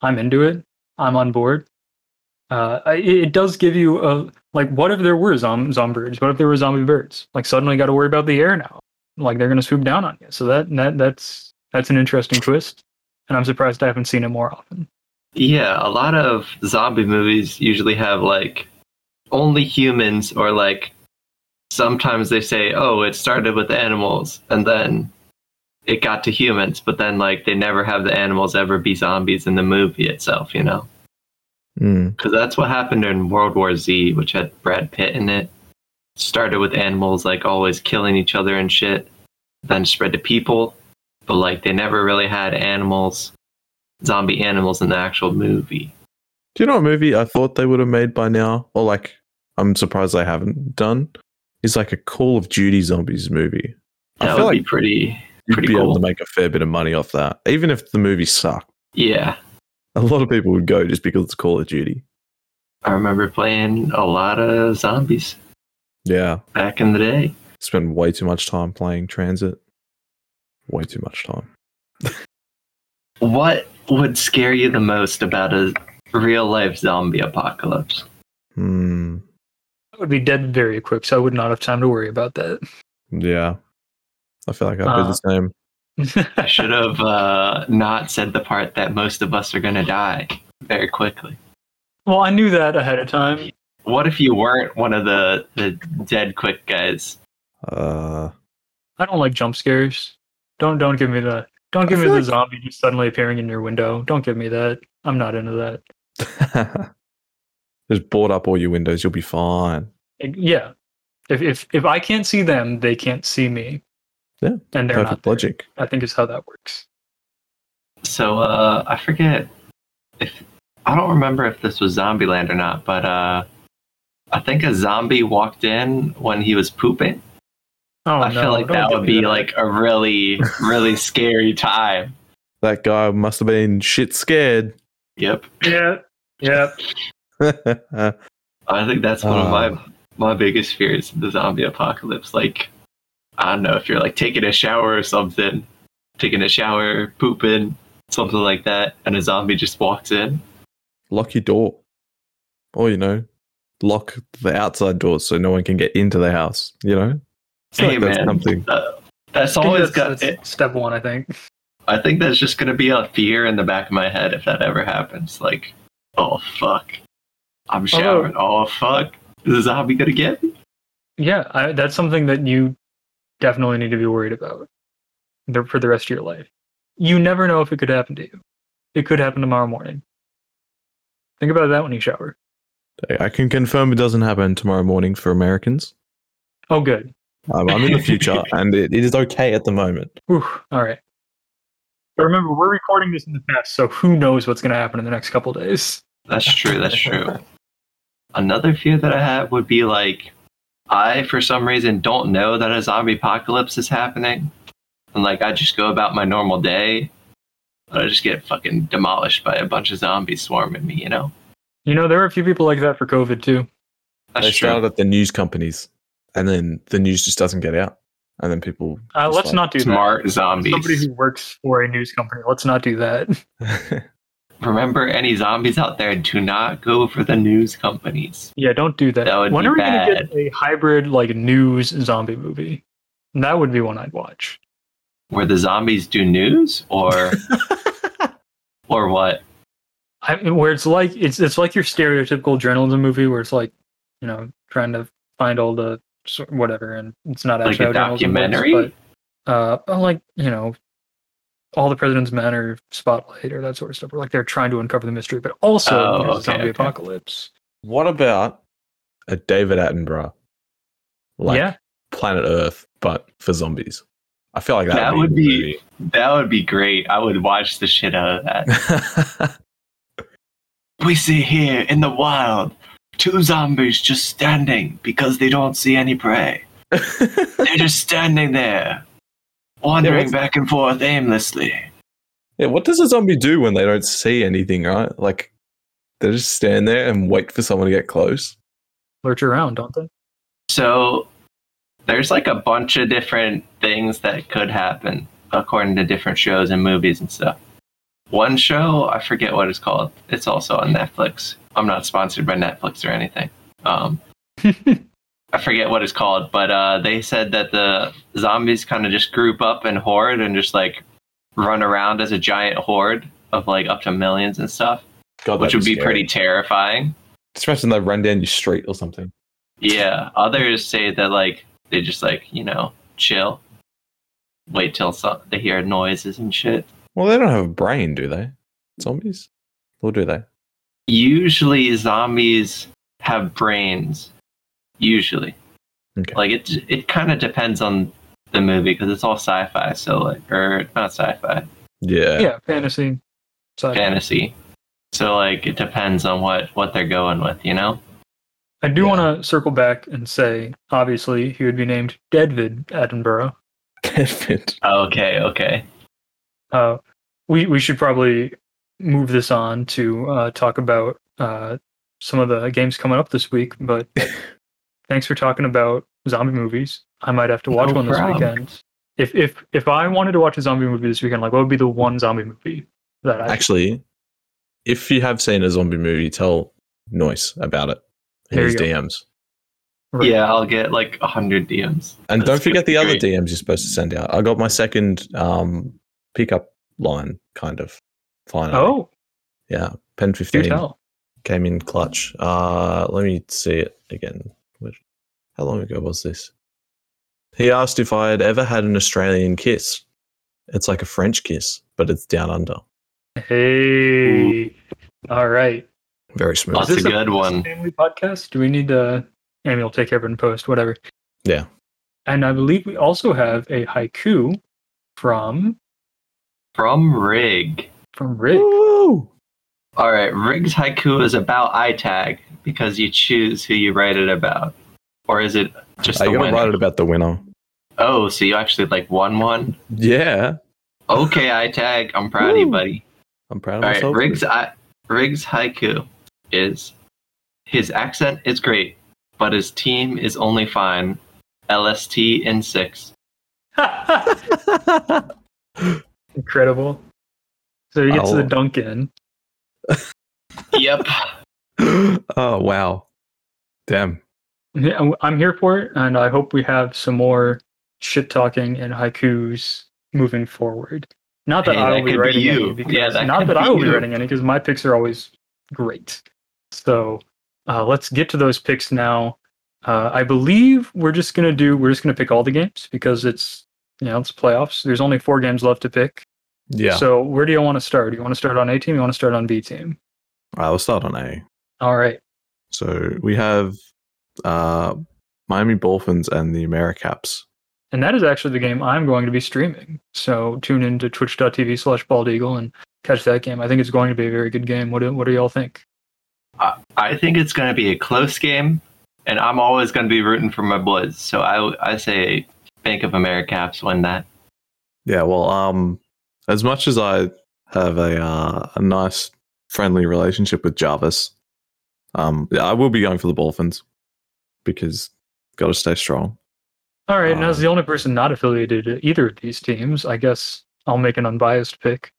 i'm into it. I'm on board. Uh it, it does give you a like what if there were zom- zombirds what if there were zombie birds? Like suddenly got to worry about the air now. Like they're going to swoop down on you. So that that that's that's an interesting twist and i'm surprised i haven't seen it more often Yeah, a lot of zombie movies usually have like only humans, or like sometimes they say, oh, it started with animals and then it got to humans, but then like they never have the animals ever be zombies in the movie itself, you know? Mm. Because that's what happened in World War Z, which had Brad Pitt in it. Started with animals like always killing each other and shit, then spread to people, but like they never really had animals, zombie animals in the actual movie. Do you know a movie I thought they would have made by now? Or like I'm surprised they haven't done? Is like a Call of Duty zombies movie. I That feel would like be pretty. you'd pretty be able to make a fair bit of money off that. Even if the movie sucked. Yeah, A lot of people would go just because it's Call of Duty. I remember playing a lot of zombies Yeah. back in the day. Spend way too much time playing Transit. Way too much time. What would scare you the most about a real life zombie apocalypse? Hmm. i would be dead very quick so i would not have time to worry about that Yeah. I feel like I'd Uh, be the same. [laughs] I should have uh, not said the part that most of us are going to die very quickly. well i knew that ahead of time What if you weren't one of the, the dead quick guys? Uh, I don't like jump scares. Don't don't give me the don't I give me the like- zombie just suddenly appearing in your window. Don't give me that. I'm not into that. [laughs] just board up all your windows. You'll be fine. Yeah. If if if I can't see them, they can't see me. Yeah, And they're not Perfect there. logic. I think is how that works. So uh, I forget if I don't remember if this was Zombieland or not, but uh, I think a zombie walked in when he was pooping. Oh I no, feel like that would me be like a really, really [laughs] scary time. That guy must have been shit scared. Yep, Yeah. Yeah. [laughs] I think that's one of my Oh. my biggest fears of the zombie apocalypse. Like, I don't know if you're like taking a shower or something, taking a shower, pooping, something like that, and a zombie just walks in. lock your door. Or, you know, lock the outside doors so no one can get into the house, you know? I feel Hey like that's man, something. uh, that's always that's, got. that's step one, I think. I think that's just gonna be a fear in the back of my head if that ever happens. Like, oh fuck, I'm showering. Oh fuck, is a zombie gonna get me? Yeah, I, that's something that you definitely need to be worried about for the rest of your life. You never know if it could happen to you. It could happen tomorrow morning. Think about that when you shower. I can confirm it doesn't happen tomorrow morning for Americans. Oh, good. Um, I'm in the future [laughs] and it, it is okay at the moment. Whew, all right. But remember, we're recording this in the past, so who knows what's going to happen in the next couple days? That's true. That's true. Another fear that I have would be like, I for some reason don't know that a zombie apocalypse is happening, and like I just go about my normal day, but I just get fucking demolished by a bunch of zombies swarming me. You know, You know, there are a few people like that for COVID too. that's they true. started at the news companies and then the news just doesn't get out. And then people. Uh, let's like- not do Smart that. zombies. Somebody who works for a news company. Let's not do that. [laughs] remember any zombies out there? Do not go for the news companies. Yeah, don't do that. That would when be are we gonna get a hybrid like news zombie movie? That would be one I'd watch. Where the zombies do news or [laughs] or what? I mean, where it's like it's it's like your stereotypical journalism movie where it's like, you know, trying to find all the sor- whatever, and it's not Like actually a how journalism works, documentary? but uh, but like you know, all the president's men or spotlight or that sort of stuff. Where like they're trying to uncover the mystery, but also Oh, okay, zombie okay. apocalypse. What about a David Attenborough? Like yeah, Planet Earth, but for zombies. I feel like that, That would would be. That would be great. I would watch the shit out of that. [laughs] We see here in the wild two zombies just standing because they don't see any prey. [laughs] They're just standing there, wandering what's- back and forth aimlessly. yeah, what does a zombie do when they don't see anything? Right, like they just stand there and wait for someone to get close. lurch around, don't they? So there's like a bunch of different things that could happen according to different shows and movies and stuff. One show, I forget what it's called. It's also on Netflix. I'm not sponsored by Netflix or anything. Um, [laughs] I forget what it's called, but uh, they said that the zombies kind of just group up and horde and just like run around as a giant horde of like up to millions and stuff, God, which would be scary. pretty terrifying. Just imagine they run down your street or something. Yeah, others say that like they just like you know chill, wait till so- they hear noises and shit. Well, they don't have a brain, do they? Zombies, or do they? Usually, zombies have brains. Usually, Okay. like it it kind of depends on the movie because it's all sci-fi. So like, or not sci-fi, Yeah. yeah, fantasy. sci-fi. fantasy. So like, it depends on what what they're going with, you know. I do Yeah. want to circle back and say, obviously, he would be named Deadvid Attenborough. [laughs] David. Okay, okay. Uh, we we should probably move this on to uh, talk about uh, some of the games coming up this week. But [laughs] thanks for talking about zombie movies. I might have to watch No one this problem. weekend. If if if I wanted to watch a zombie movie this weekend, like what would be the one zombie movie that I Actually, if you have seen a zombie movie, tell Noice about it. in his. DMs. Right. Yeah, I'll get like a hundred DMs. And That's don't forget gonna be the other. DMs you're supposed to send out. I got my second um, pickup line, kind of. Finally. Oh, Yeah. Pen 15 came in clutch. Uh, let me see it again. How long ago was this? He asked if I had ever had an Australian kiss. It's like a French kiss, but it's down under. Hey, all right. Very smooth. That's Is this a good one. Family podcast. Do we need to? Amy will take care of it in post. Whatever. Yeah. And I believe we also have a haiku from From Rig. from Rig. Woo! All right, Rig's haiku is about iTag because you choose who you write it about, or is it just I the gotta winner? write it about the winner. Oh, so you actually like won one? Yeah. Okay, iTag, I'm proud of you, buddy. I'm proud of All right, myself. Rig's I, Rig's haiku is his accent is great, but his team is only fine. LST in six. [laughs] [laughs] Incredible. So he gets Oh. the dunk in. [laughs] Yep. [gasps] oh wow. Damn. Yeah, I'm- I'm here for it, and I hope we have some more shit talking and haikus moving forward. Not that Hey, I will be could be writing you. any, because Yeah, that not could that I be will be you. writing any, because my picks are always great. So uh, let's get to those picks now. Uh, I believe we're just gonna do we're just gonna pick all the games because it's you know it's playoffs. There's only four games left to pick. Yeah. So where do you want to start? Do you want to start on A team? You want to start on B team? All right, we'll start on A. All right. So we have uh, Miami Dolphins and the AmeriCaps. And that is actually the game I'm going to be streaming. So tune into twitch.tv slash bald eagle and catch that game. I think it's going to be a very good game. What do, what do y'all think? I, I think it's going to be a close game, and I'm always going to be rooting for my boys. So I, I say Bank of Americaps win that. Yeah, well, um, as much as I have a uh, a nice friendly relationship with Jarvis, um, yeah, I will be going for the Dolphins because got to stay strong. All right. and as Um, the only person not affiliated to either of these teams, I guess I'll make an unbiased pick.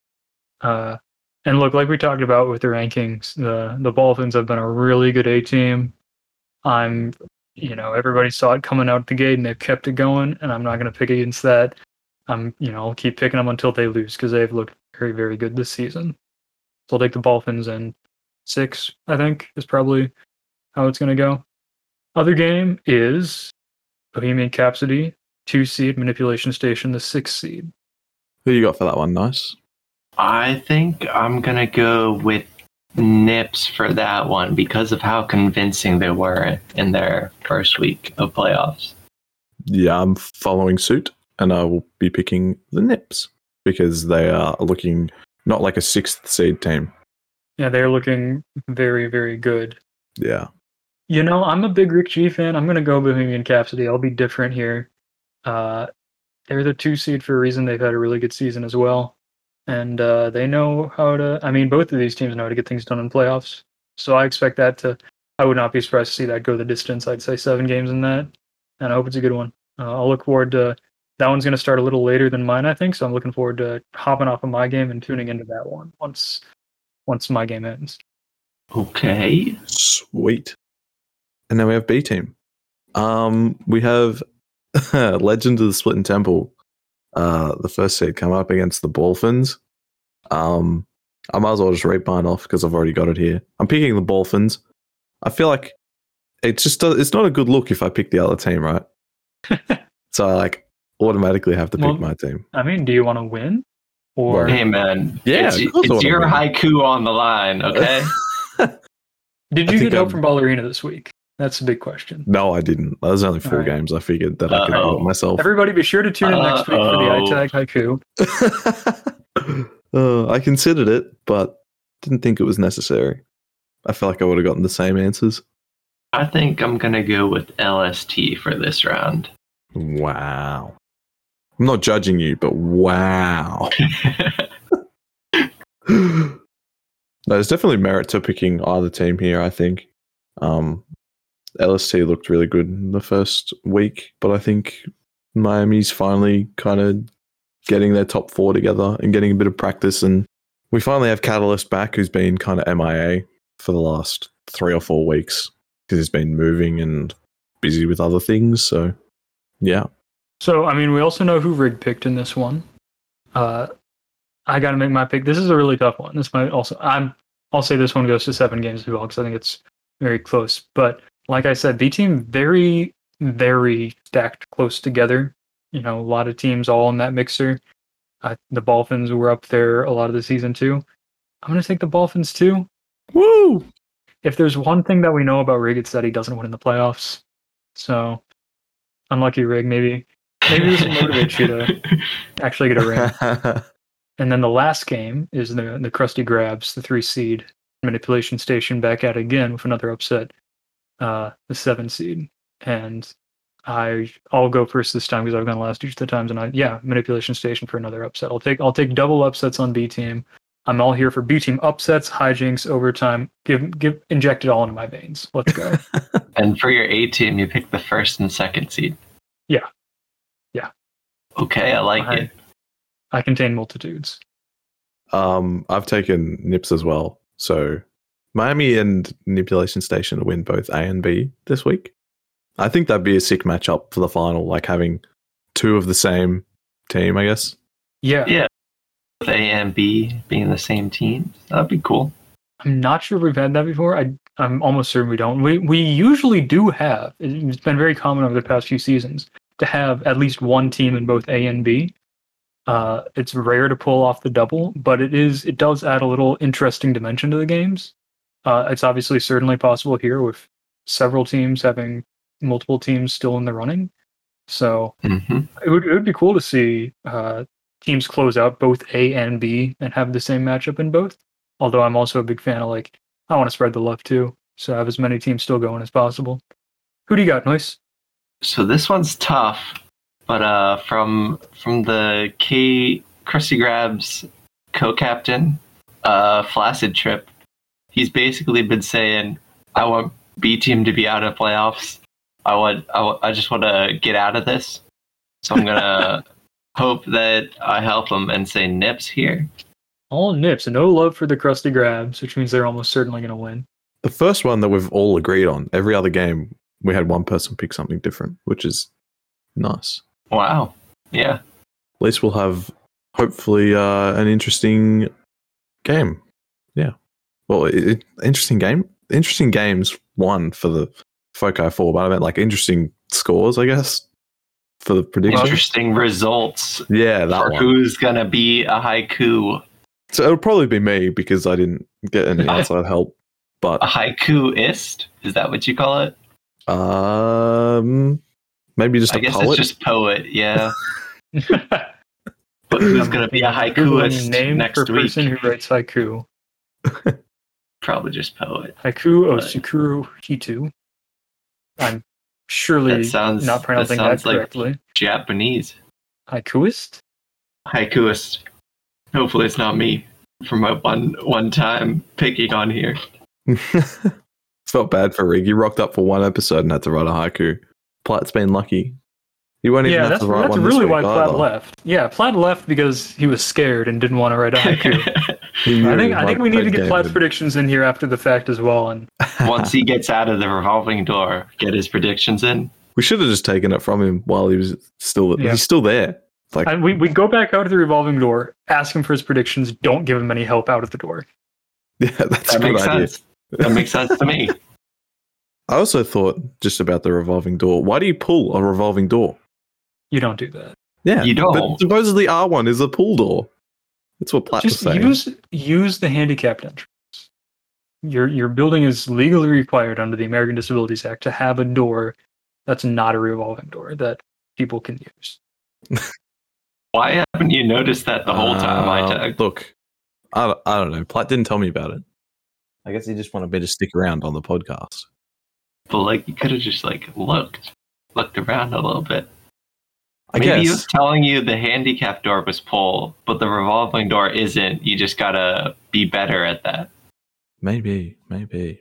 Uh, And look, like we talked about with the rankings, the the Dolphins have been a really good A team. I'm, you know, everybody saw it coming out the gate and they've kept it going, and I'm not going to pick against that. I'm, you know, I'll keep picking them until they lose because they've looked very, very good this season. So I'll take the Dolphins and six. I think is probably how it's going to go. Other game is Bohemian Capsody, two seed Manipulation Station, the six seed. Who you got for that one? Nice. I think I'm gonna go with Nips for that one because of how convincing they were in their first week of playoffs. Yeah, I'm following suit, and I will be picking the Nips because they are looking not like a sixth seed team. Yeah, they're looking very, very good. Yeah. You know, I'm a big Rick G fan. I'm gonna go Bohemian Capsody. I'll be different here. Uh, they're the two seed for a reason. They've had a really good season as well, and uh, they know how to. I mean, both of these teams know how to get things done in playoffs. So I expect that to. I would not be surprised to see that go the distance. I'd say seven games in that, and I hope it's a good one. Uh, I'll look forward to. That one's going to start a little later than mine, I think. So I'm looking forward to hopping off of my game and tuning into that one once once my game ends. Okay. Sweet. And then we have B team. Um, we have [laughs] Legend of the Splitting Temple. Uh, the first seed come up against the Dolphins. Um, I might as well just read mine off because I've already got it here. I'm picking the Dolphins. I feel like it just does, it's not a good look if I pick the other team, right? [laughs] so I like automatically have to pick Well, my team. I mean, do you want to win? Or Right. Hey man. Yeah, It's, of it's your win. haiku on the line, [laughs] okay? did you get help I'm- from Ballerina this week? That's the big question. No, I didn't. There's only four All right. games. I figured that I could do it myself. Everybody, be sure to tune in next week for the Uh-oh. iTag haiku. [laughs] uh, I considered it, but didn't think it was necessary. I feel like I would have gotten the same answers. I think I'm gonna go with LST for this round. Wow. I'm not judging you, but wow. [laughs] There's definitely merit to picking either team here, I think. Um, LST looked really good in the first week, but I think Miami's finally kind of getting their top four together and getting a bit of practice. And we finally have Catalyst back, who's been kind of MIA for the last three or four weeks because he's been moving and busy with other things. So, yeah. So, I mean, we also know who Rig picked in this one. Uh, I got to make my pick. This is a really tough one. This might also, I'm, I'll say this one goes to seven games as well because I think it's very close. But like I said, B team very, very stacked close together. You know, a lot of teams all in that mixer. Uh, the Dolphins were up there a lot of the season too. I'm going to take the Dolphins too. Woo! If there's one thing that we know about Rig, it's that he doesn't win in the playoffs. So, unlucky Rig. Maybe Maybe this will motivate you to actually get a ring. [laughs] And then the last game is the the Krusty Grabs, the three seed manipulation station back at again with another upset, uh, the seven seed. And I I'll go first this time because I've gone last each of the times. And I yeah, manipulation station for another upset. I'll take I'll take double upsets on B team. I'm all here for B team upsets, hijinks, overtime. Give give inject it all into my veins. Let's go. [laughs] and for your A team, you pick the first and second seed. Yeah. Yeah. Okay, I like I- it. I contain multitudes. Um, I've taken Nips as well. So Miami and Manipulation Station to win both A and B this week. I think that'd be a sick matchup for the final, like having two of the same team, I guess. Yeah. Yeah. With A and B being the same team, that'd be cool. I'm not sure if we've had that before. I I'm almost certain we don't. We we usually do have. It's been very common over the past few seasons to have at least one team in both A and B. Uh, it's rare to pull off the double, but it is it does add a little interesting dimension to the games. Uh, it's obviously certainly possible here with several teams having multiple teams still in the running. So hmm it would it would be cool to see uh, teams close out both A and B and have the same matchup in both. Although I'm also a big fan of like I want to spread the love too, so have as many teams still going as possible. Who do you got, Noice? So this one's tough, but uh, from from the K Krusty Grabs co-captain, uh, Flaccid Trip, he's basically been saying, "I want B team to be out of playoffs. I want, I, just want to get out of this." So I'm gonna [laughs] hope that I help him and say Nips here. All nips, and no love for the Krusty grabs, which means they're almost certainly going to win. The first one that we've all agreed on. Every other game, we had one person pick something different, which is nice. Wow. Yeah. At least we'll have hopefully uh, an interesting game. Yeah. Well, it, it- interesting game. Interesting games won for the Foci Four, but I meant like interesting scores, I guess, for the prediction. Interesting results yeah, that for one. who's gonna be a haiku. So it'll probably be me because I didn't get any [laughs] outside help. But A haiku-ist? Is that what you call it? Um, maybe just I a guess poet. it's just poet, yeah. [laughs] But who's gonna be a Googling haikuist name next for week? person who writes haiku. [laughs] Probably just poet. Haiku Right. Osukuru Hitu. I'm surely That sounds not pronouncing that, sounds like correctly. Japanese. Haikuist? Haikuist. Hopefully it's not me from my one one time picking on here. [laughs] Felt bad for Rig. He rocked up for one episode and had to write a haiku. Platt's been lucky. He won't even Yeah, have that's, to write that's one this really week why Platt either. left. Yeah, Platt left because he was scared and didn't want to write a haiku. [laughs] I think I think we need to get game Platt's predictions in here after the fact as well. And [laughs] Once he gets out of the revolving door, get his predictions in. We should have just taken it from him while he was still. Yeah. He's still there. It's like and we, we go back out of the revolving door, ask him for his predictions, don't give him any help out of the door. [laughs] yeah, that's a That good makes idea. sense. That makes sense to me. [laughs] I also thought just about the revolving door. Why do you pull a revolving door? You don't do that. Yeah, You don't. supposedly R one is a pull door. That's what Platt Just was saying. use use the handicapped entrance. Your your building is legally required under the American Disabilities Act to have a door that's not a revolving door that people can use. [laughs] Why haven't you noticed that the whole time I Uh, tag? Look, I, I don't know. Platt didn't tell me about it. I guess he just wanted me to stick around on the podcast. But like you could have just like looked. Looked around a little bit. I Maybe he guess. was telling you the handicap door was pull, but the revolving door isn't. You just gotta be better at that. Maybe, maybe.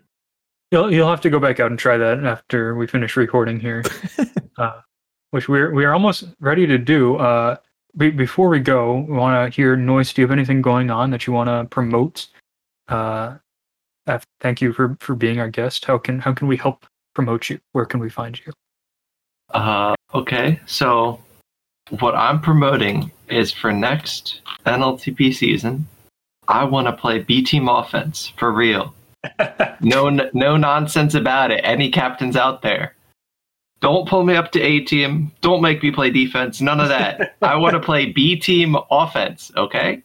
You'll you'll have to go back out and try that after we finish recording here, [laughs] uh, which we're we are almost ready to do. Uh, be, before we go, we want to hear Noice. Do you have anything going on that you want to promote? Uh, af- thank you for for being our guest. How can how can we help promote you? Where can we find you? Uh, okay, so what I'm promoting is for next NLTP season, I want to play B team offense for real. [laughs] No, no nonsense about it. Any captains out there, don't pull me up to A team. Don't make me play defense. None of that. [laughs] I want to play B team offense. Okay.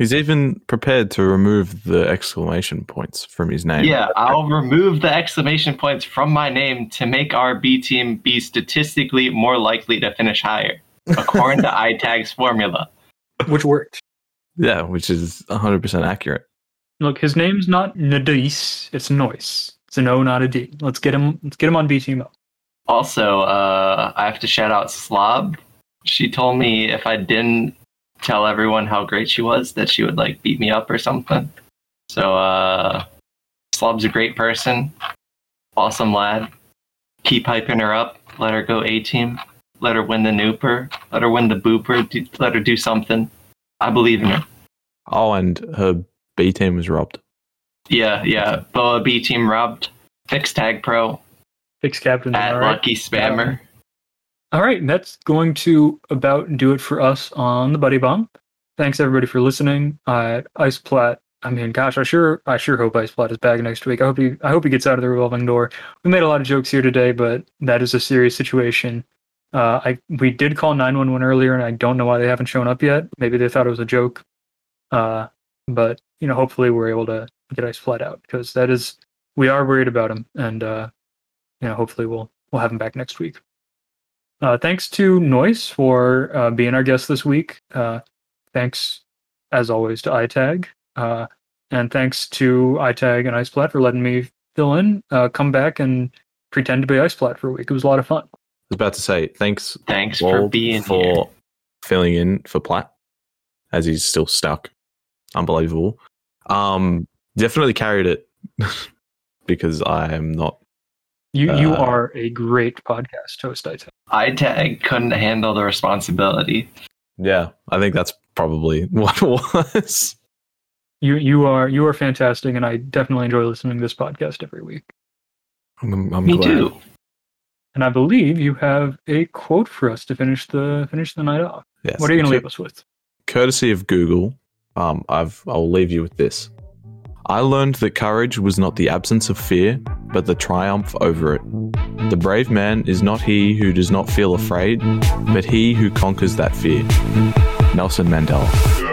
He's even prepared to remove the exclamation points from his name. Yeah, I'll remove the exclamation points from my name to make our B team be statistically more likely to finish higher, according to [laughs] iTag's formula. Which worked. Yeah, which is 100% accurate. Look, his name's not Nadis. It's Noice. It's an O, not a D. Let's get him. Let's get him on B team. Also, uh, I have to shout out Slob. She told me if I didn't tell everyone how great she was, that she would like beat me up or something. So, uh, Slob's a great person, awesome lad. Keep hyping her up. Let her go A team. Let her win the Nooper. Let her win the Booper. Do, let her do something. I believe in her. Oh, and her B team was robbed. Yeah, yeah. Boa B team robbed. Fix Tag Pro Fix captain. at all right. Lucky Spammer. All right, that's going to about do it for us on the Buddy Bomb. Thanks everybody for listening. Uh, Ice Plat. I mean, gosh, I sure, I sure hope Ice Plat is back next week. I hope he, I hope he gets out of the revolving door. We made a lot of jokes here today, but that is a serious situation. Uh, I we did call nine one one earlier, and I don't know why they haven't shown up yet. Maybe they thought it was a joke. Uh, but you know, hopefully we're able to get Ice Plat out because that is we are worried about him, and uh, you know, hopefully we'll we'll have him back next week. Uh, thanks to Noice for uh, being our guest this week. Uh, thanks, as always, to iTag. Uh, and thanks to iTag and Iceplat for letting me fill in, uh, come back and pretend to be Iceplat for a week. It was a lot of fun. I was about to say, thanks Thanks for being for here. filling in for Platt as he's still stuck. Unbelievable. Um, definitely carried it [laughs] because I am not. You you Uh, are a great podcast host, iTag. iTag couldn't handle the responsibility. Yeah, I think that's probably [laughs] what it was. You you are you are fantastic, and I definitely enjoy listening to this podcast every week. I'm, I'm Me glad. too. And I believe you have a quote for us to finish the finish the night off. Yes. What are you going to leave us with? Courtesy of Google, um, I've I'll leave you with this. I learned that courage was not the absence of fear, but the triumph over it. The brave man is not he who does not feel afraid, but he who conquers that fear. Nelson Mandela.